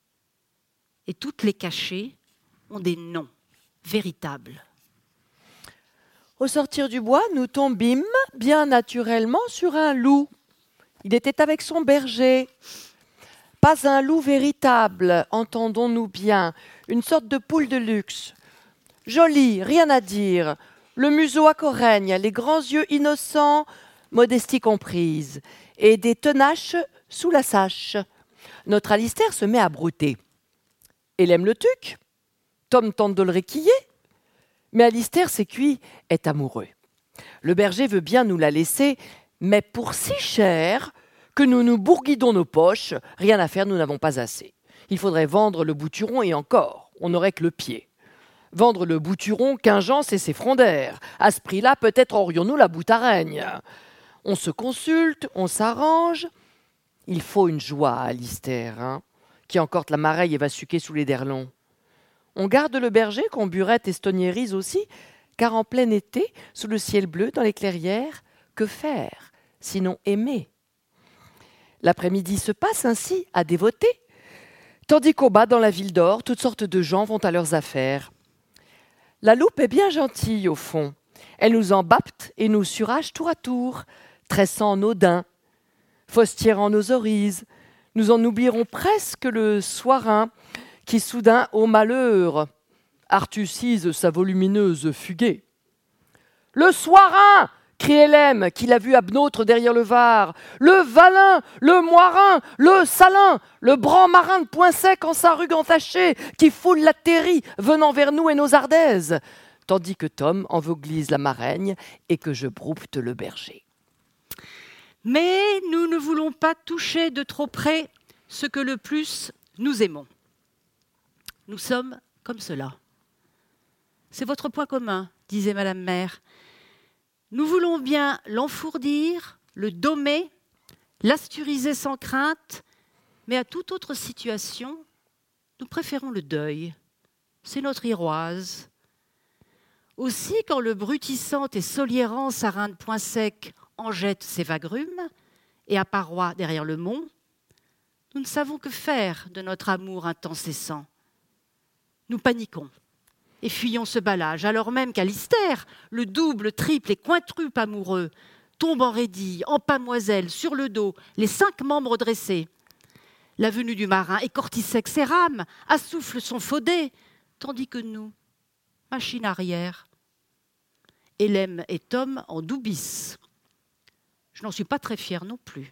Et toutes les cachées ont des noms véritables. Au sortir du bois, nous tombîmes bien naturellement sur un loup. Il était avec son berger. Pas un loup véritable, entendons-nous bien, une sorte de poule de luxe. Joli, rien à dire, le museau à corègne, les grands yeux innocents, modestie comprise, et des tenaches sous la sache. Notre Alistair se met à brouter. Elle aime le tuc. Tom tente de le réquiller. Mais Alistair, c'est cuit, est amoureux. Le berger veut bien nous la laisser, mais pour si cher que nous nous bourguidons nos poches, rien à faire, nous n'avons pas assez. Il faudrait vendre le bouturon et encore, on n'aurait que le pied. Vendre le bouturon, quingeance et ses frondeurs. À ce prix-là, peut-être aurions-nous la boutaraigne. On se consulte, on s'arrange. Il faut une joie à Alistair, hein, qui encore la mareille et va suquer sous les derlons. On garde le berger qu'on burette et aussi, car en plein été, sous le ciel bleu, dans les clairières, que faire, sinon aimer L'après-midi se passe ainsi à dévoter, tandis qu'au bas, dans la ville d'or, toutes sortes de gens vont à leurs affaires. La loupe est bien gentille, au fond. Elle nous embapte et nous surage tour à tour, tressant nos daims, en nos orises. Nous en oublierons presque le soirin qui soudain, au malheur, artucise sa volumineuse fuguée. Le soirin crie Hélène, qui l'a vu abnautre derrière le Var. Le Valin, le Moirin, le Salin, le bran marin de point sec en sa rue entachée, qui foule la terrie venant vers nous et nos ardaises, tandis que Tom envoglise la maraigne et que je broupte le berger. Mais nous ne voulons pas toucher de trop près ce que le plus nous aimons. Nous sommes comme cela. C'est votre point commun, disait Madame Mère. Nous voulons bien l'enfourdir, le dommer, l'asturiser sans crainte, mais à toute autre situation, nous préférons le deuil. C'est notre iroise. Aussi, quand le brutissant et soliérant sarin de point sec en jette ses vagrumes, et à paroi derrière le mont, nous ne savons que faire de notre amour incessant. Nous paniquons et fuyons ce balage, alors même qu'Alistair, le double, triple et quintruple amoureux, tombe en raidille, en pamoiselle, sur le dos, les cinq membres dressés. La venue du marin écortissec ses rames, assouffle son faudet, tandis que nous, machine arrière, Hélène et Tom en doubis. Je n'en suis pas très fière non plus.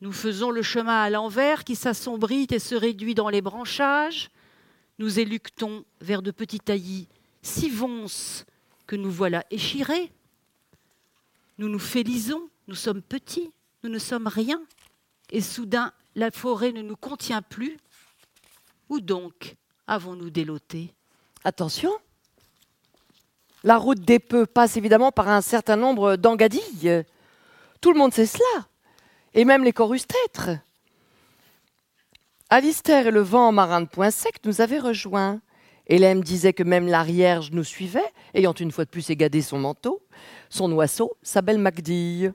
Nous faisons le chemin à l'envers qui s'assombrit et se réduit dans les branchages nous éluctons vers de petits taillis si vonces que nous voilà échirés. Nous nous félisons, nous sommes petits, nous ne sommes rien, et soudain la forêt ne nous contient plus. Où donc avons-nous déloté? Attention, La route des Peu passe évidemment par un certain nombre d'engadilles. Tout le monde sait cela, et même les corustètres. Alistair et le vent marin de Point Sec nous avaient rejoints. Hélène disait que même l'arrière nous suivait, ayant une fois de plus égadé son manteau, son oiseau, sa belle Magdille.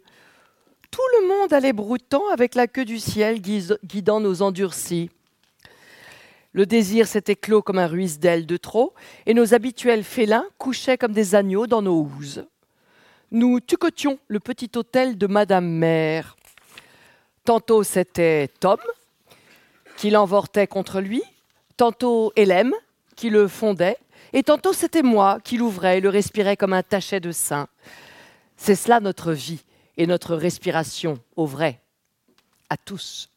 Tout le monde allait broutant avec la queue du ciel guidant nos endurcis. Le désir s'était clos comme un ruisse d'ailes de trop, et nos habituels félins couchaient comme des agneaux dans nos houses. Nous tucotions le petit hôtel de Madame Mère. Tantôt c'était Tom, qui l'envortait contre lui, tantôt Hélène, qui le fondait, et tantôt c'était moi qui l'ouvrais et le respirais comme un tachet de sein. C'est cela notre vie et notre respiration au vrai, à tous.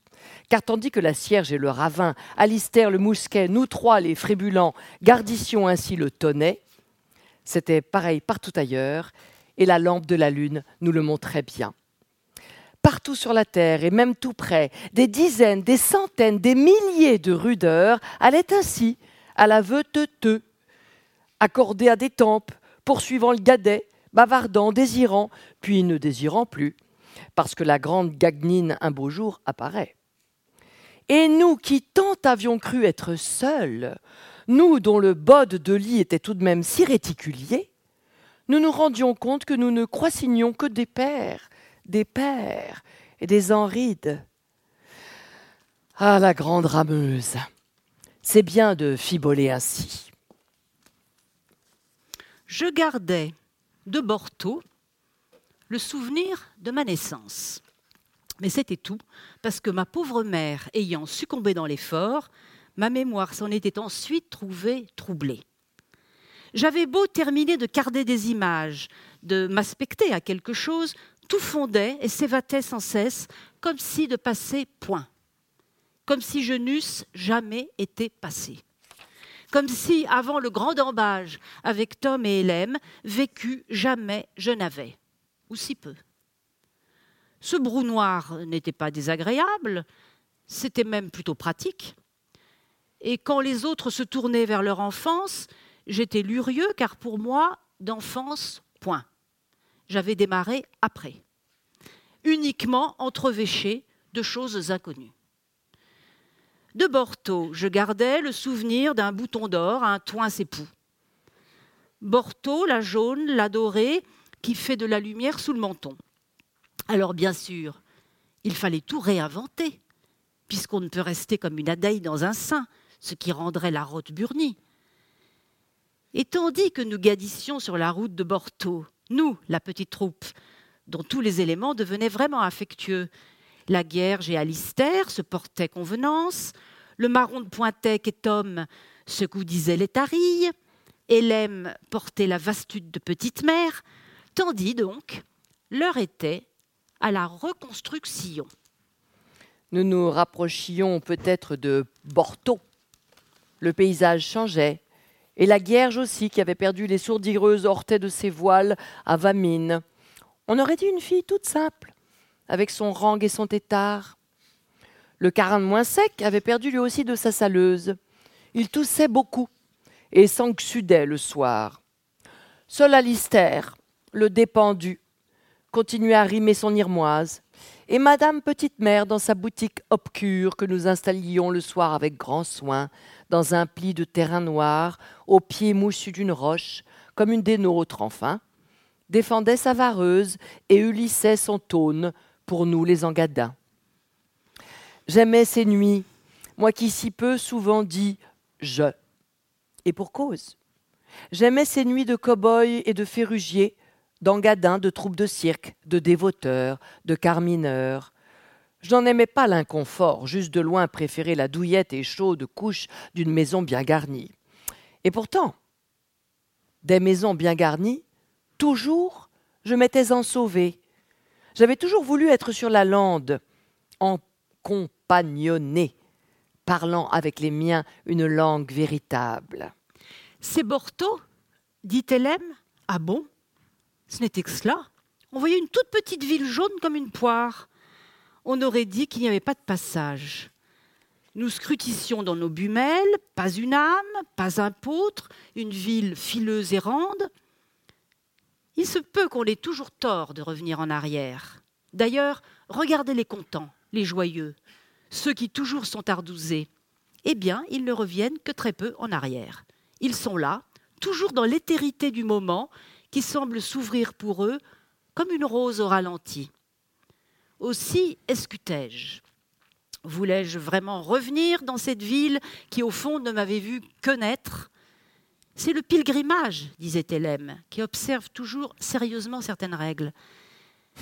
Car tandis que la cierge et le ravin, Alistair le mousquet, nous trois les frébulants, gardissions ainsi le tonnet, c'était pareil partout ailleurs, et la lampe de la lune nous le montrait bien. Partout sur la terre, et même tout près, des dizaines, des centaines, des milliers de rudeurs allaient ainsi, à la te accordés à des tempes, poursuivant le gadet, bavardant, désirant, puis ne désirant plus, parce que la grande gagnine un beau jour apparaît. Et nous qui tant avions cru être seuls, nous dont le bode de lit était tout de même si réticulier, nous nous rendions compte que nous ne croissignions que des pères, des pères et des enrides. Ah, la grande rameuse, c'est bien de fiboler ainsi. Je gardais de Borto le souvenir de ma naissance. Mais c'était tout, parce que ma pauvre mère ayant succombé dans l'effort, ma mémoire s'en était ensuite trouvée troublée. J'avais beau terminer de carder des images, de m'aspecter à quelque chose, tout fondait et s'évatait sans cesse, comme si de passer point, comme si je n'eusse jamais été passé, comme si, avant le grand embâge avec Tom et Hélène, vécu jamais je n'avais, ou si peu. Ce brou noir n'était pas désagréable, c'était même plutôt pratique. Et quand les autres se tournaient vers leur enfance, j'étais lurieux car pour moi, d'enfance, point. J'avais démarré après, uniquement entrevéché de choses inconnues. De Borto, je gardais le souvenir d'un bouton d'or à un toin époux. Borto, la jaune, la dorée, qui fait de la lumière sous le menton. Alors bien sûr, il fallait tout réinventer, puisqu'on ne peut rester comme une abeille dans un sein, ce qui rendrait la route burnie. Et tandis que nous gadissions sur la route de Borto, nous, la petite troupe, dont tous les éléments devenaient vraiment affectueux, la Guerge et Alistair se portaient convenance, le marron de Pointec et Tom se coudisaient les tarilles, Hélène portait la vastude de petite mère, tandis donc l'heure était à la reconstruction. Nous nous rapprochions peut-être de Borto. Le paysage changeait, et la Guerge aussi, qui avait perdu les sourdireuses ortées de ses voiles à Vamine. On aurait dit une fille toute simple, avec son rang et son tétard. Le carin de moins sec avait perdu lui aussi de sa saleuse. Il toussait beaucoup et s'enxudait le soir. Seul Alistair, le dépendu, continuait à rimer son irmoise, et Madame Petite Mère dans sa boutique obscure que nous installions le soir avec grand soin, dans un pli de terrain noir, au pied moussu d'une roche, comme une des nôtres enfin, défendait sa vareuse et ulissait son tône pour nous les engadins. J'aimais ces nuits, moi qui si peu souvent dis je, et pour cause. J'aimais ces nuits de cow-boys et de ferrugiers, d'engadins, de troupes de cirque, de dévoteurs, de carmineurs. Je n'en aimais pas l'inconfort, juste de loin préférer la douillette et chaude couche d'une maison bien garnie. Et pourtant, des maisons bien garnies, toujours, je m'étais en sauvé. J'avais toujours voulu être sur la lande, en compagnonné, parlant avec les miens une langue véritable. C'est Borto dit Hélène. Ah bon? Ce n'était que cela. On voyait une toute petite ville jaune comme une poire. On aurait dit qu'il n'y avait pas de passage. Nous scrutissions dans nos bumelles, pas une âme, pas un poutre, une ville fileuse et rande. Il se peut qu'on ait toujours tort de revenir en arrière. D'ailleurs, regardez les contents, les joyeux, ceux qui toujours sont ardousés. Eh bien, ils ne reviennent que très peu en arrière. Ils sont là, toujours dans l'éthérité du moment, qui semble s'ouvrir pour eux comme une rose au ralenti. Aussi escutai-je. Voulais-je vraiment revenir dans cette ville qui, au fond, ne m'avait vu que naître? C'est le pilgrimage, disait Hélène, qui observe toujours sérieusement certaines règles.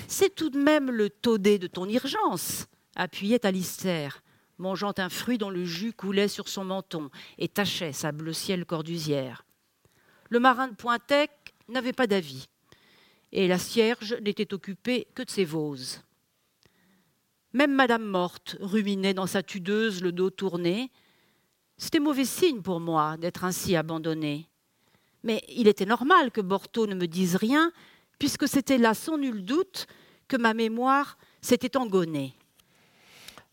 C'est tout de même le taudé de ton urgence, appuyait Alistair, mangeant un fruit dont le jus coulait sur son menton et tachait sa bleu ciel cordusière. Le marin de Pointec n'avait pas d'avis, et la cierge n'était occupée que de ses voses. Même Madame Morte ruminait dans sa tudeuse le dos tourné. C'était mauvais signe pour moi d'être ainsi abandonné. Mais il était normal que Borto ne me dise rien, puisque c'était là sans nul doute que ma mémoire s'était engonnée.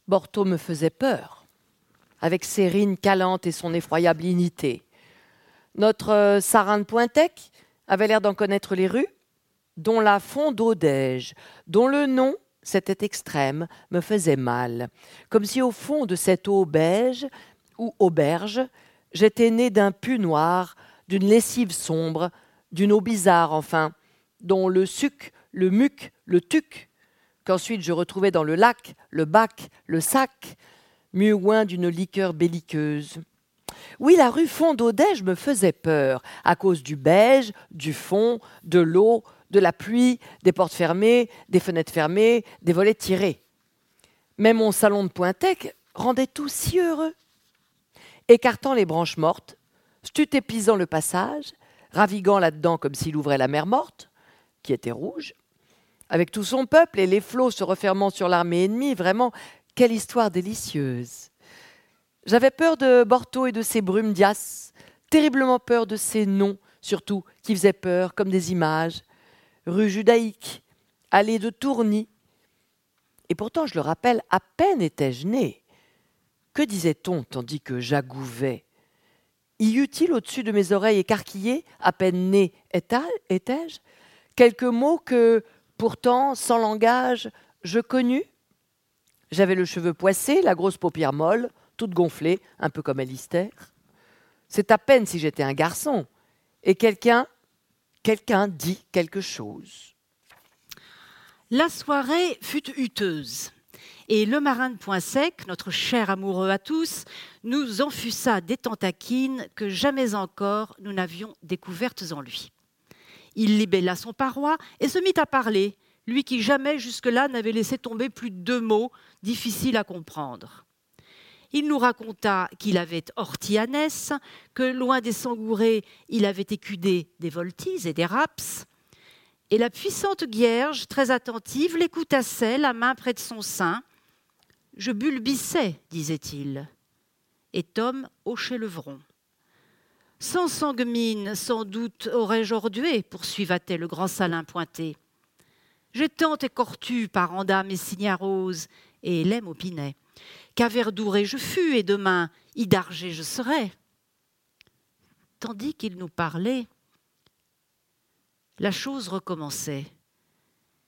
Borto me faisait peur, avec ses rines calantes et son effroyable unité. Notre euh, Sarin de Pointec avait l'air d'en connaître les rues, dont la Fondodège, dont le nom, c'était extrême, me faisait mal, comme si au fond de cette eau beige ou auberge, j'étais né d'un pu noir, d'une lessive sombre, d'une eau bizarre enfin, dont le suc, le muc, le tuc, qu'ensuite je retrouvais dans le lac, le bac, le sac, mieux loin d'une liqueur belliqueuse. Oui, la rue Fondodège me faisait peur, à cause du beige, du fond, de l'eau, de la pluie, des portes fermées, des fenêtres fermées, des volets tirés. Mais mon salon de Pointec rendait tout si heureux. Écartant les branches mortes, stutépisant le passage, raviguant là-dedans comme s'il ouvrait la mer morte, qui était rouge, avec tout son peuple et les flots se refermant sur l'armée ennemie, vraiment, quelle histoire délicieuse. J'avais peur de Borto et de ses brumes d'Ias, terriblement peur de ces noms, surtout, qui faisaient peur, comme des images. Rue judaïque, allée de Tourny. Et pourtant, je le rappelle, à peine étais-je né. Que disait-on tandis que j'agouvais? Y eut-il au-dessus de mes oreilles écarquillées, à peine né étais-je, quelques mots que, pourtant, sans langage, je connus? J'avais le cheveu poissé, la grosse paupière molle, toute gonflée, un peu comme Alistair. C'est à peine si j'étais un garçon. Et quelqu'un, quelqu'un dit quelque chose. La soirée fut huteuse. Et le marin de Point Sec, notre cher amoureux à tous, nous enfuça des tentaquines que jamais encore nous n'avions découvertes en lui. Il libella son paroi et se mit à parler, lui qui jamais jusque-là n'avait laissé tomber plus de deux mots difficiles à comprendre. Il nous raconta qu'il avait orti que loin des sangourés, il avait écudé des voltises et des raps. Et la puissante Guierge, très attentive, l'écoutassait, la main près de son sein. Je bulbissais, disait-il. Et Tom hochait le front. Sans sanguemine, sans doute aurais-je ordué, poursuivait le grand salin pointé. J'ai tant écortu par Andam et Signarose, et Hélène opinait qu'à Verdouré je fus, et demain, Idargé je serai. Tandis qu'il nous parlait, la chose recommençait.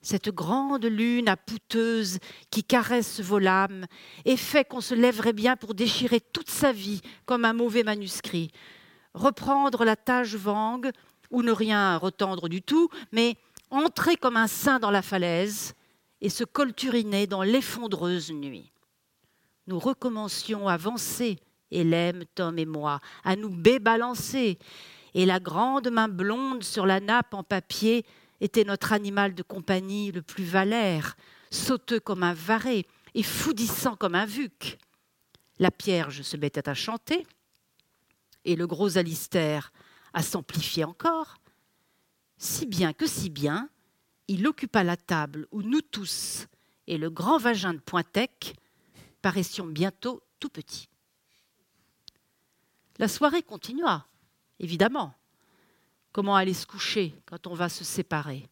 Cette grande lune apouteuse qui caresse vos lames et fait qu'on se lèverait bien pour déchirer toute sa vie comme un mauvais manuscrit, reprendre la tâche vangue ou ne rien retendre du tout, mais entrer comme un saint dans la falaise et se colturiner dans l'effondreuse nuit nous recommencions à avancer, Hélène, Tom et moi, à nous bébalancer. Et la grande main blonde sur la nappe en papier était notre animal de compagnie le plus valère, sauteux comme un varé et foudissant comme un vuc. La Pierge se mettait à chanter, et le gros Alistair à s'amplifier encore, si bien que si bien, il occupa la table où nous tous et le grand vagin de Pointec paraissions bientôt tout petits. La soirée continua, évidemment. Comment aller se coucher quand on va se séparer?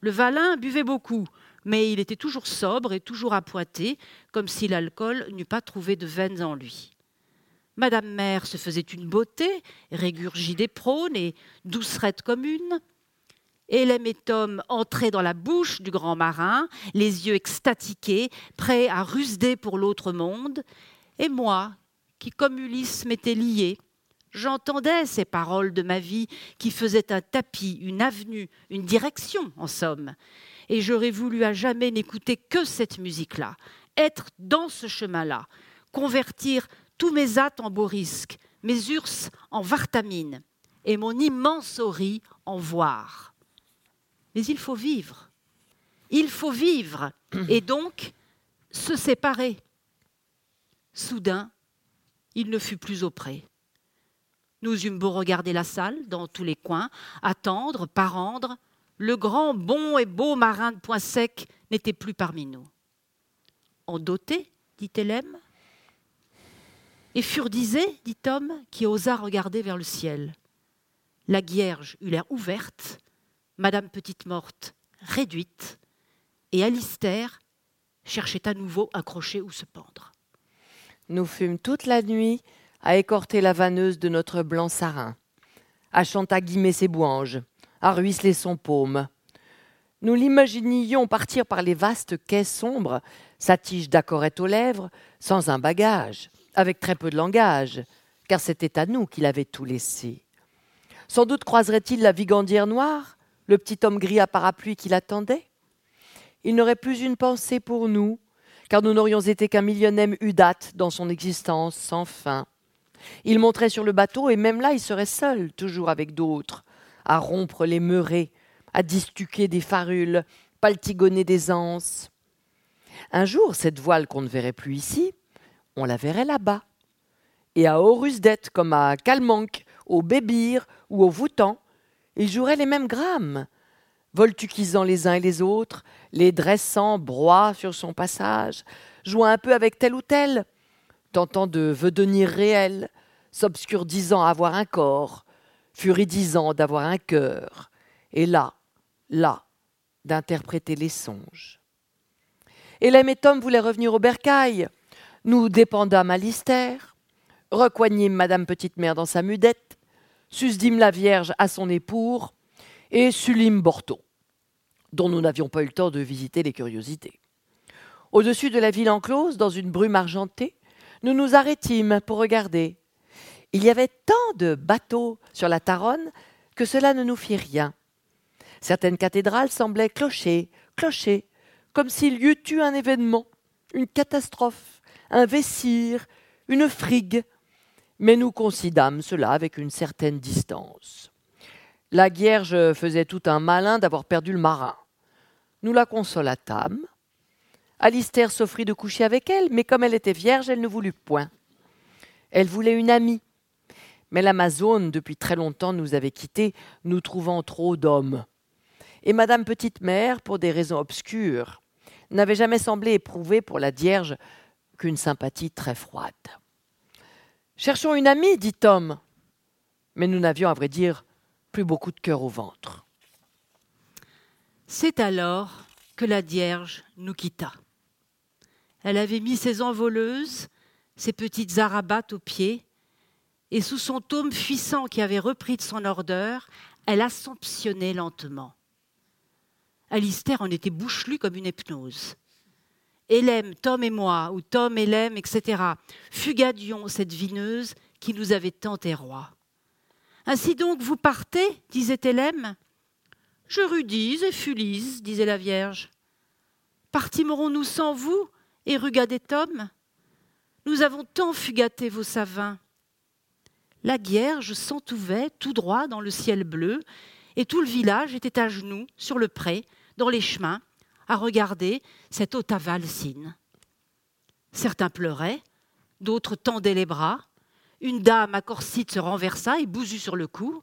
Le Valin buvait beaucoup, mais il était toujours sobre et toujours appointé, comme si l'alcool n'eût pas trouvé de veines en lui. Madame Mère se faisait une beauté, régurgie des prônes et doucerette comme une. Hélène et Tom entraient dans la bouche du grand marin, les yeux extatiqués, prêts à rusder pour l'autre monde. Et moi, qui comme Ulysse m'étais lié, j'entendais ces paroles de ma vie qui faisaient un tapis, une avenue, une direction, en somme. Et j'aurais voulu à jamais n'écouter que cette musique-là, être dans ce chemin-là, convertir tous mes attes en beaux risques, mes urs en vartamine et mon immense ori en voir. Mais il faut vivre. Il faut vivre <clears throat> et donc se séparer. Soudain, il ne fut plus auprès. Nous eûmes beau regarder la salle dans tous les coins, attendre, pas rendre, le grand, bon et beau marin de point sec n'était plus parmi nous. En doté, dit Hélène. Et furdisé, dit Tom, qui osa regarder vers le ciel. La Guierge eut l'air ouverte, Madame Petite Morte réduite, et Alistair cherchait à nouveau un crochet où se pendre. Nous fûmes toute la nuit à écorter la vanneuse de notre blanc sarin, à chantaguimer ses bouanges, à ruisseler son paume. Nous l'imaginions partir par les vastes quais sombres, sa tige d'accorette aux lèvres, sans un bagage, avec très peu de langage, car c'était à nous qu'il avait tout laissé. Sans doute croiserait-il la vigandière noire, le petit homme gris à parapluie qui l'attendait Il n'aurait plus une pensée pour nous, car nous n'aurions été qu'un millionième udate dans son existence sans fin. Il monterait sur le bateau, et même là il serait seul, toujours avec d'autres, à rompre les meurets, à distuquer des farules, paltigonner des anses. Un jour, cette voile qu'on ne verrait plus ici, on la verrait là-bas. Et à Horusdet, comme à Calmanque, au Bébir ou au Voutan, ils joueraient les mêmes grammes, voltuquisant les uns et les autres, les dressant broie sur son passage, jouant un peu avec tel ou tel, tentant de vedenir réel, s'obscurdisant à avoir un corps, furidisant d'avoir un cœur, et là, là, d'interpréter les songes. Hélène et Tom voulaient revenir au bercail. Nous dépendâmes à Lister, recoignîmes Madame Petite-Mère dans sa mudette, susdîmes la Vierge à son épour et sulîmes Borto, dont nous n'avions pas eu le temps de visiter les curiosités. Au-dessus de la ville enclose, dans une brume argentée, nous nous arrêtîmes pour regarder. Il y avait tant de bateaux sur la Taronne que cela ne nous fit rien. Certaines cathédrales semblaient clocher, clocher, comme s'il y eût eu un événement, une catastrophe, un vessire, une frigue, mais nous considâmes cela avec une certaine distance. La Guerge faisait tout un malin d'avoir perdu le marin. Nous la consolatâmes. Alistair s'offrit de coucher avec elle, mais comme elle était vierge, elle ne voulut point. Elle voulait une amie. Mais l'Amazone, depuis très longtemps, nous avait quittés, nous trouvant trop d'hommes. Et Madame Petite-Mère, pour des raisons obscures, n'avait jamais semblé éprouver pour la Vierge qu'une sympathie très froide. Cherchons une amie, dit Tom. Mais nous n'avions, à vrai dire, plus beaucoup de cœur au ventre. C'est alors que la Vierge nous quitta. Elle avait mis ses envoleuses, ses petites arabates aux pieds, et sous son tome puissant qui avait repris de son ordeur, elle assomptionnait lentement. Alistair en était bouchelu comme une hypnose. Hélène, Tom et moi, ou Tom, Hélène, etc., fugadions cette vineuse qui nous avait tant roi. Ainsi donc vous partez, disait Hélène. Je rudise et fulise, disait la Vierge. Partimerons-nous sans vous et rugadez Tom? Nous avons tant fugaté vos savins. La Vierge s'entouvait tout droit dans le ciel bleu, et tout le village était à genoux sur le pré, dans les chemins, à regarder cette Otavalcine. Certains pleuraient, d'autres tendaient les bras. Une dame à corsite se renversa et bousut sur le cou.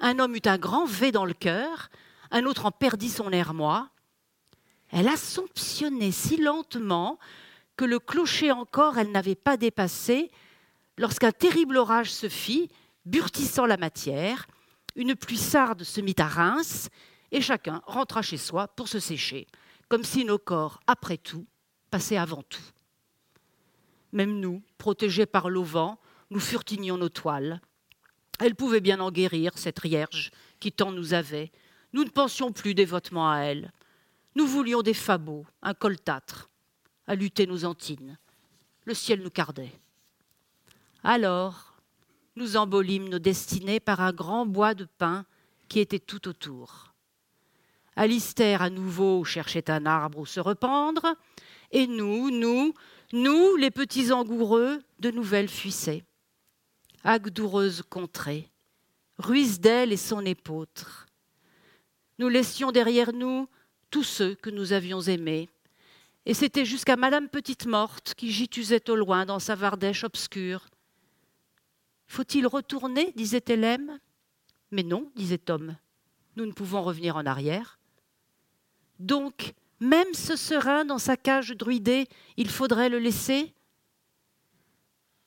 Un homme eut un grand V dans le cœur, un autre en perdit son moi. Elle assomptionnait si lentement que le clocher encore elle n'avait pas dépassé lorsqu'un terrible orage se fit, burtissant la matière. Une pluie sarde se mit à Reims et chacun rentra chez soi pour se sécher comme si nos corps, après tout, passaient avant tout. Même nous, protégés par l'auvent, nous furtignions nos toiles. Elle pouvait bien en guérir, cette rierge qui tant nous avait, Nous ne pensions plus dévotement à elle. Nous voulions des fabots, un coltâtre, à lutter nos antines. Le ciel nous cardait. Alors, nous embolîmes nos destinées par un grand bois de pin qui était tout autour. Alistair à nouveau cherchait un arbre où se rependre, et nous, nous, nous, les petits angoureux, de nouvelles fuissaient. Agdoureuse contrée, Ruisdel et son épôtre. Nous laissions derrière nous tous ceux que nous avions aimés, et c'était jusqu'à Madame Petite Morte qui gitusait au loin dans sa vardèche obscure. Faut-il retourner disait Hélène. Mais non, disait Tom, nous ne pouvons revenir en arrière. Donc, même ce serin dans sa cage druidée, il faudrait le laisser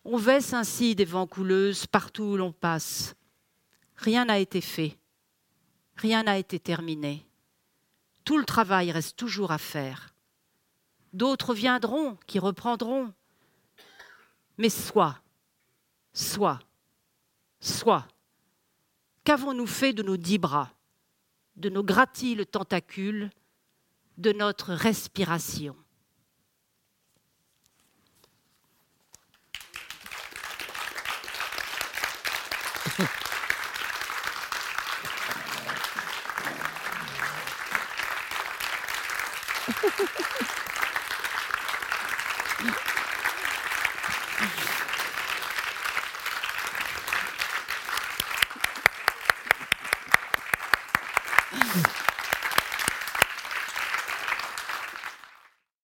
On baisse ainsi des vents couleuses partout où l'on passe. Rien n'a été fait, rien n'a été terminé. Tout le travail reste toujours à faire. D'autres viendront qui reprendront. Mais soit, soit, soit, qu'avons-nous fait de nos dix bras, de nos gratiles tentacules, de notre respiration. <laughs>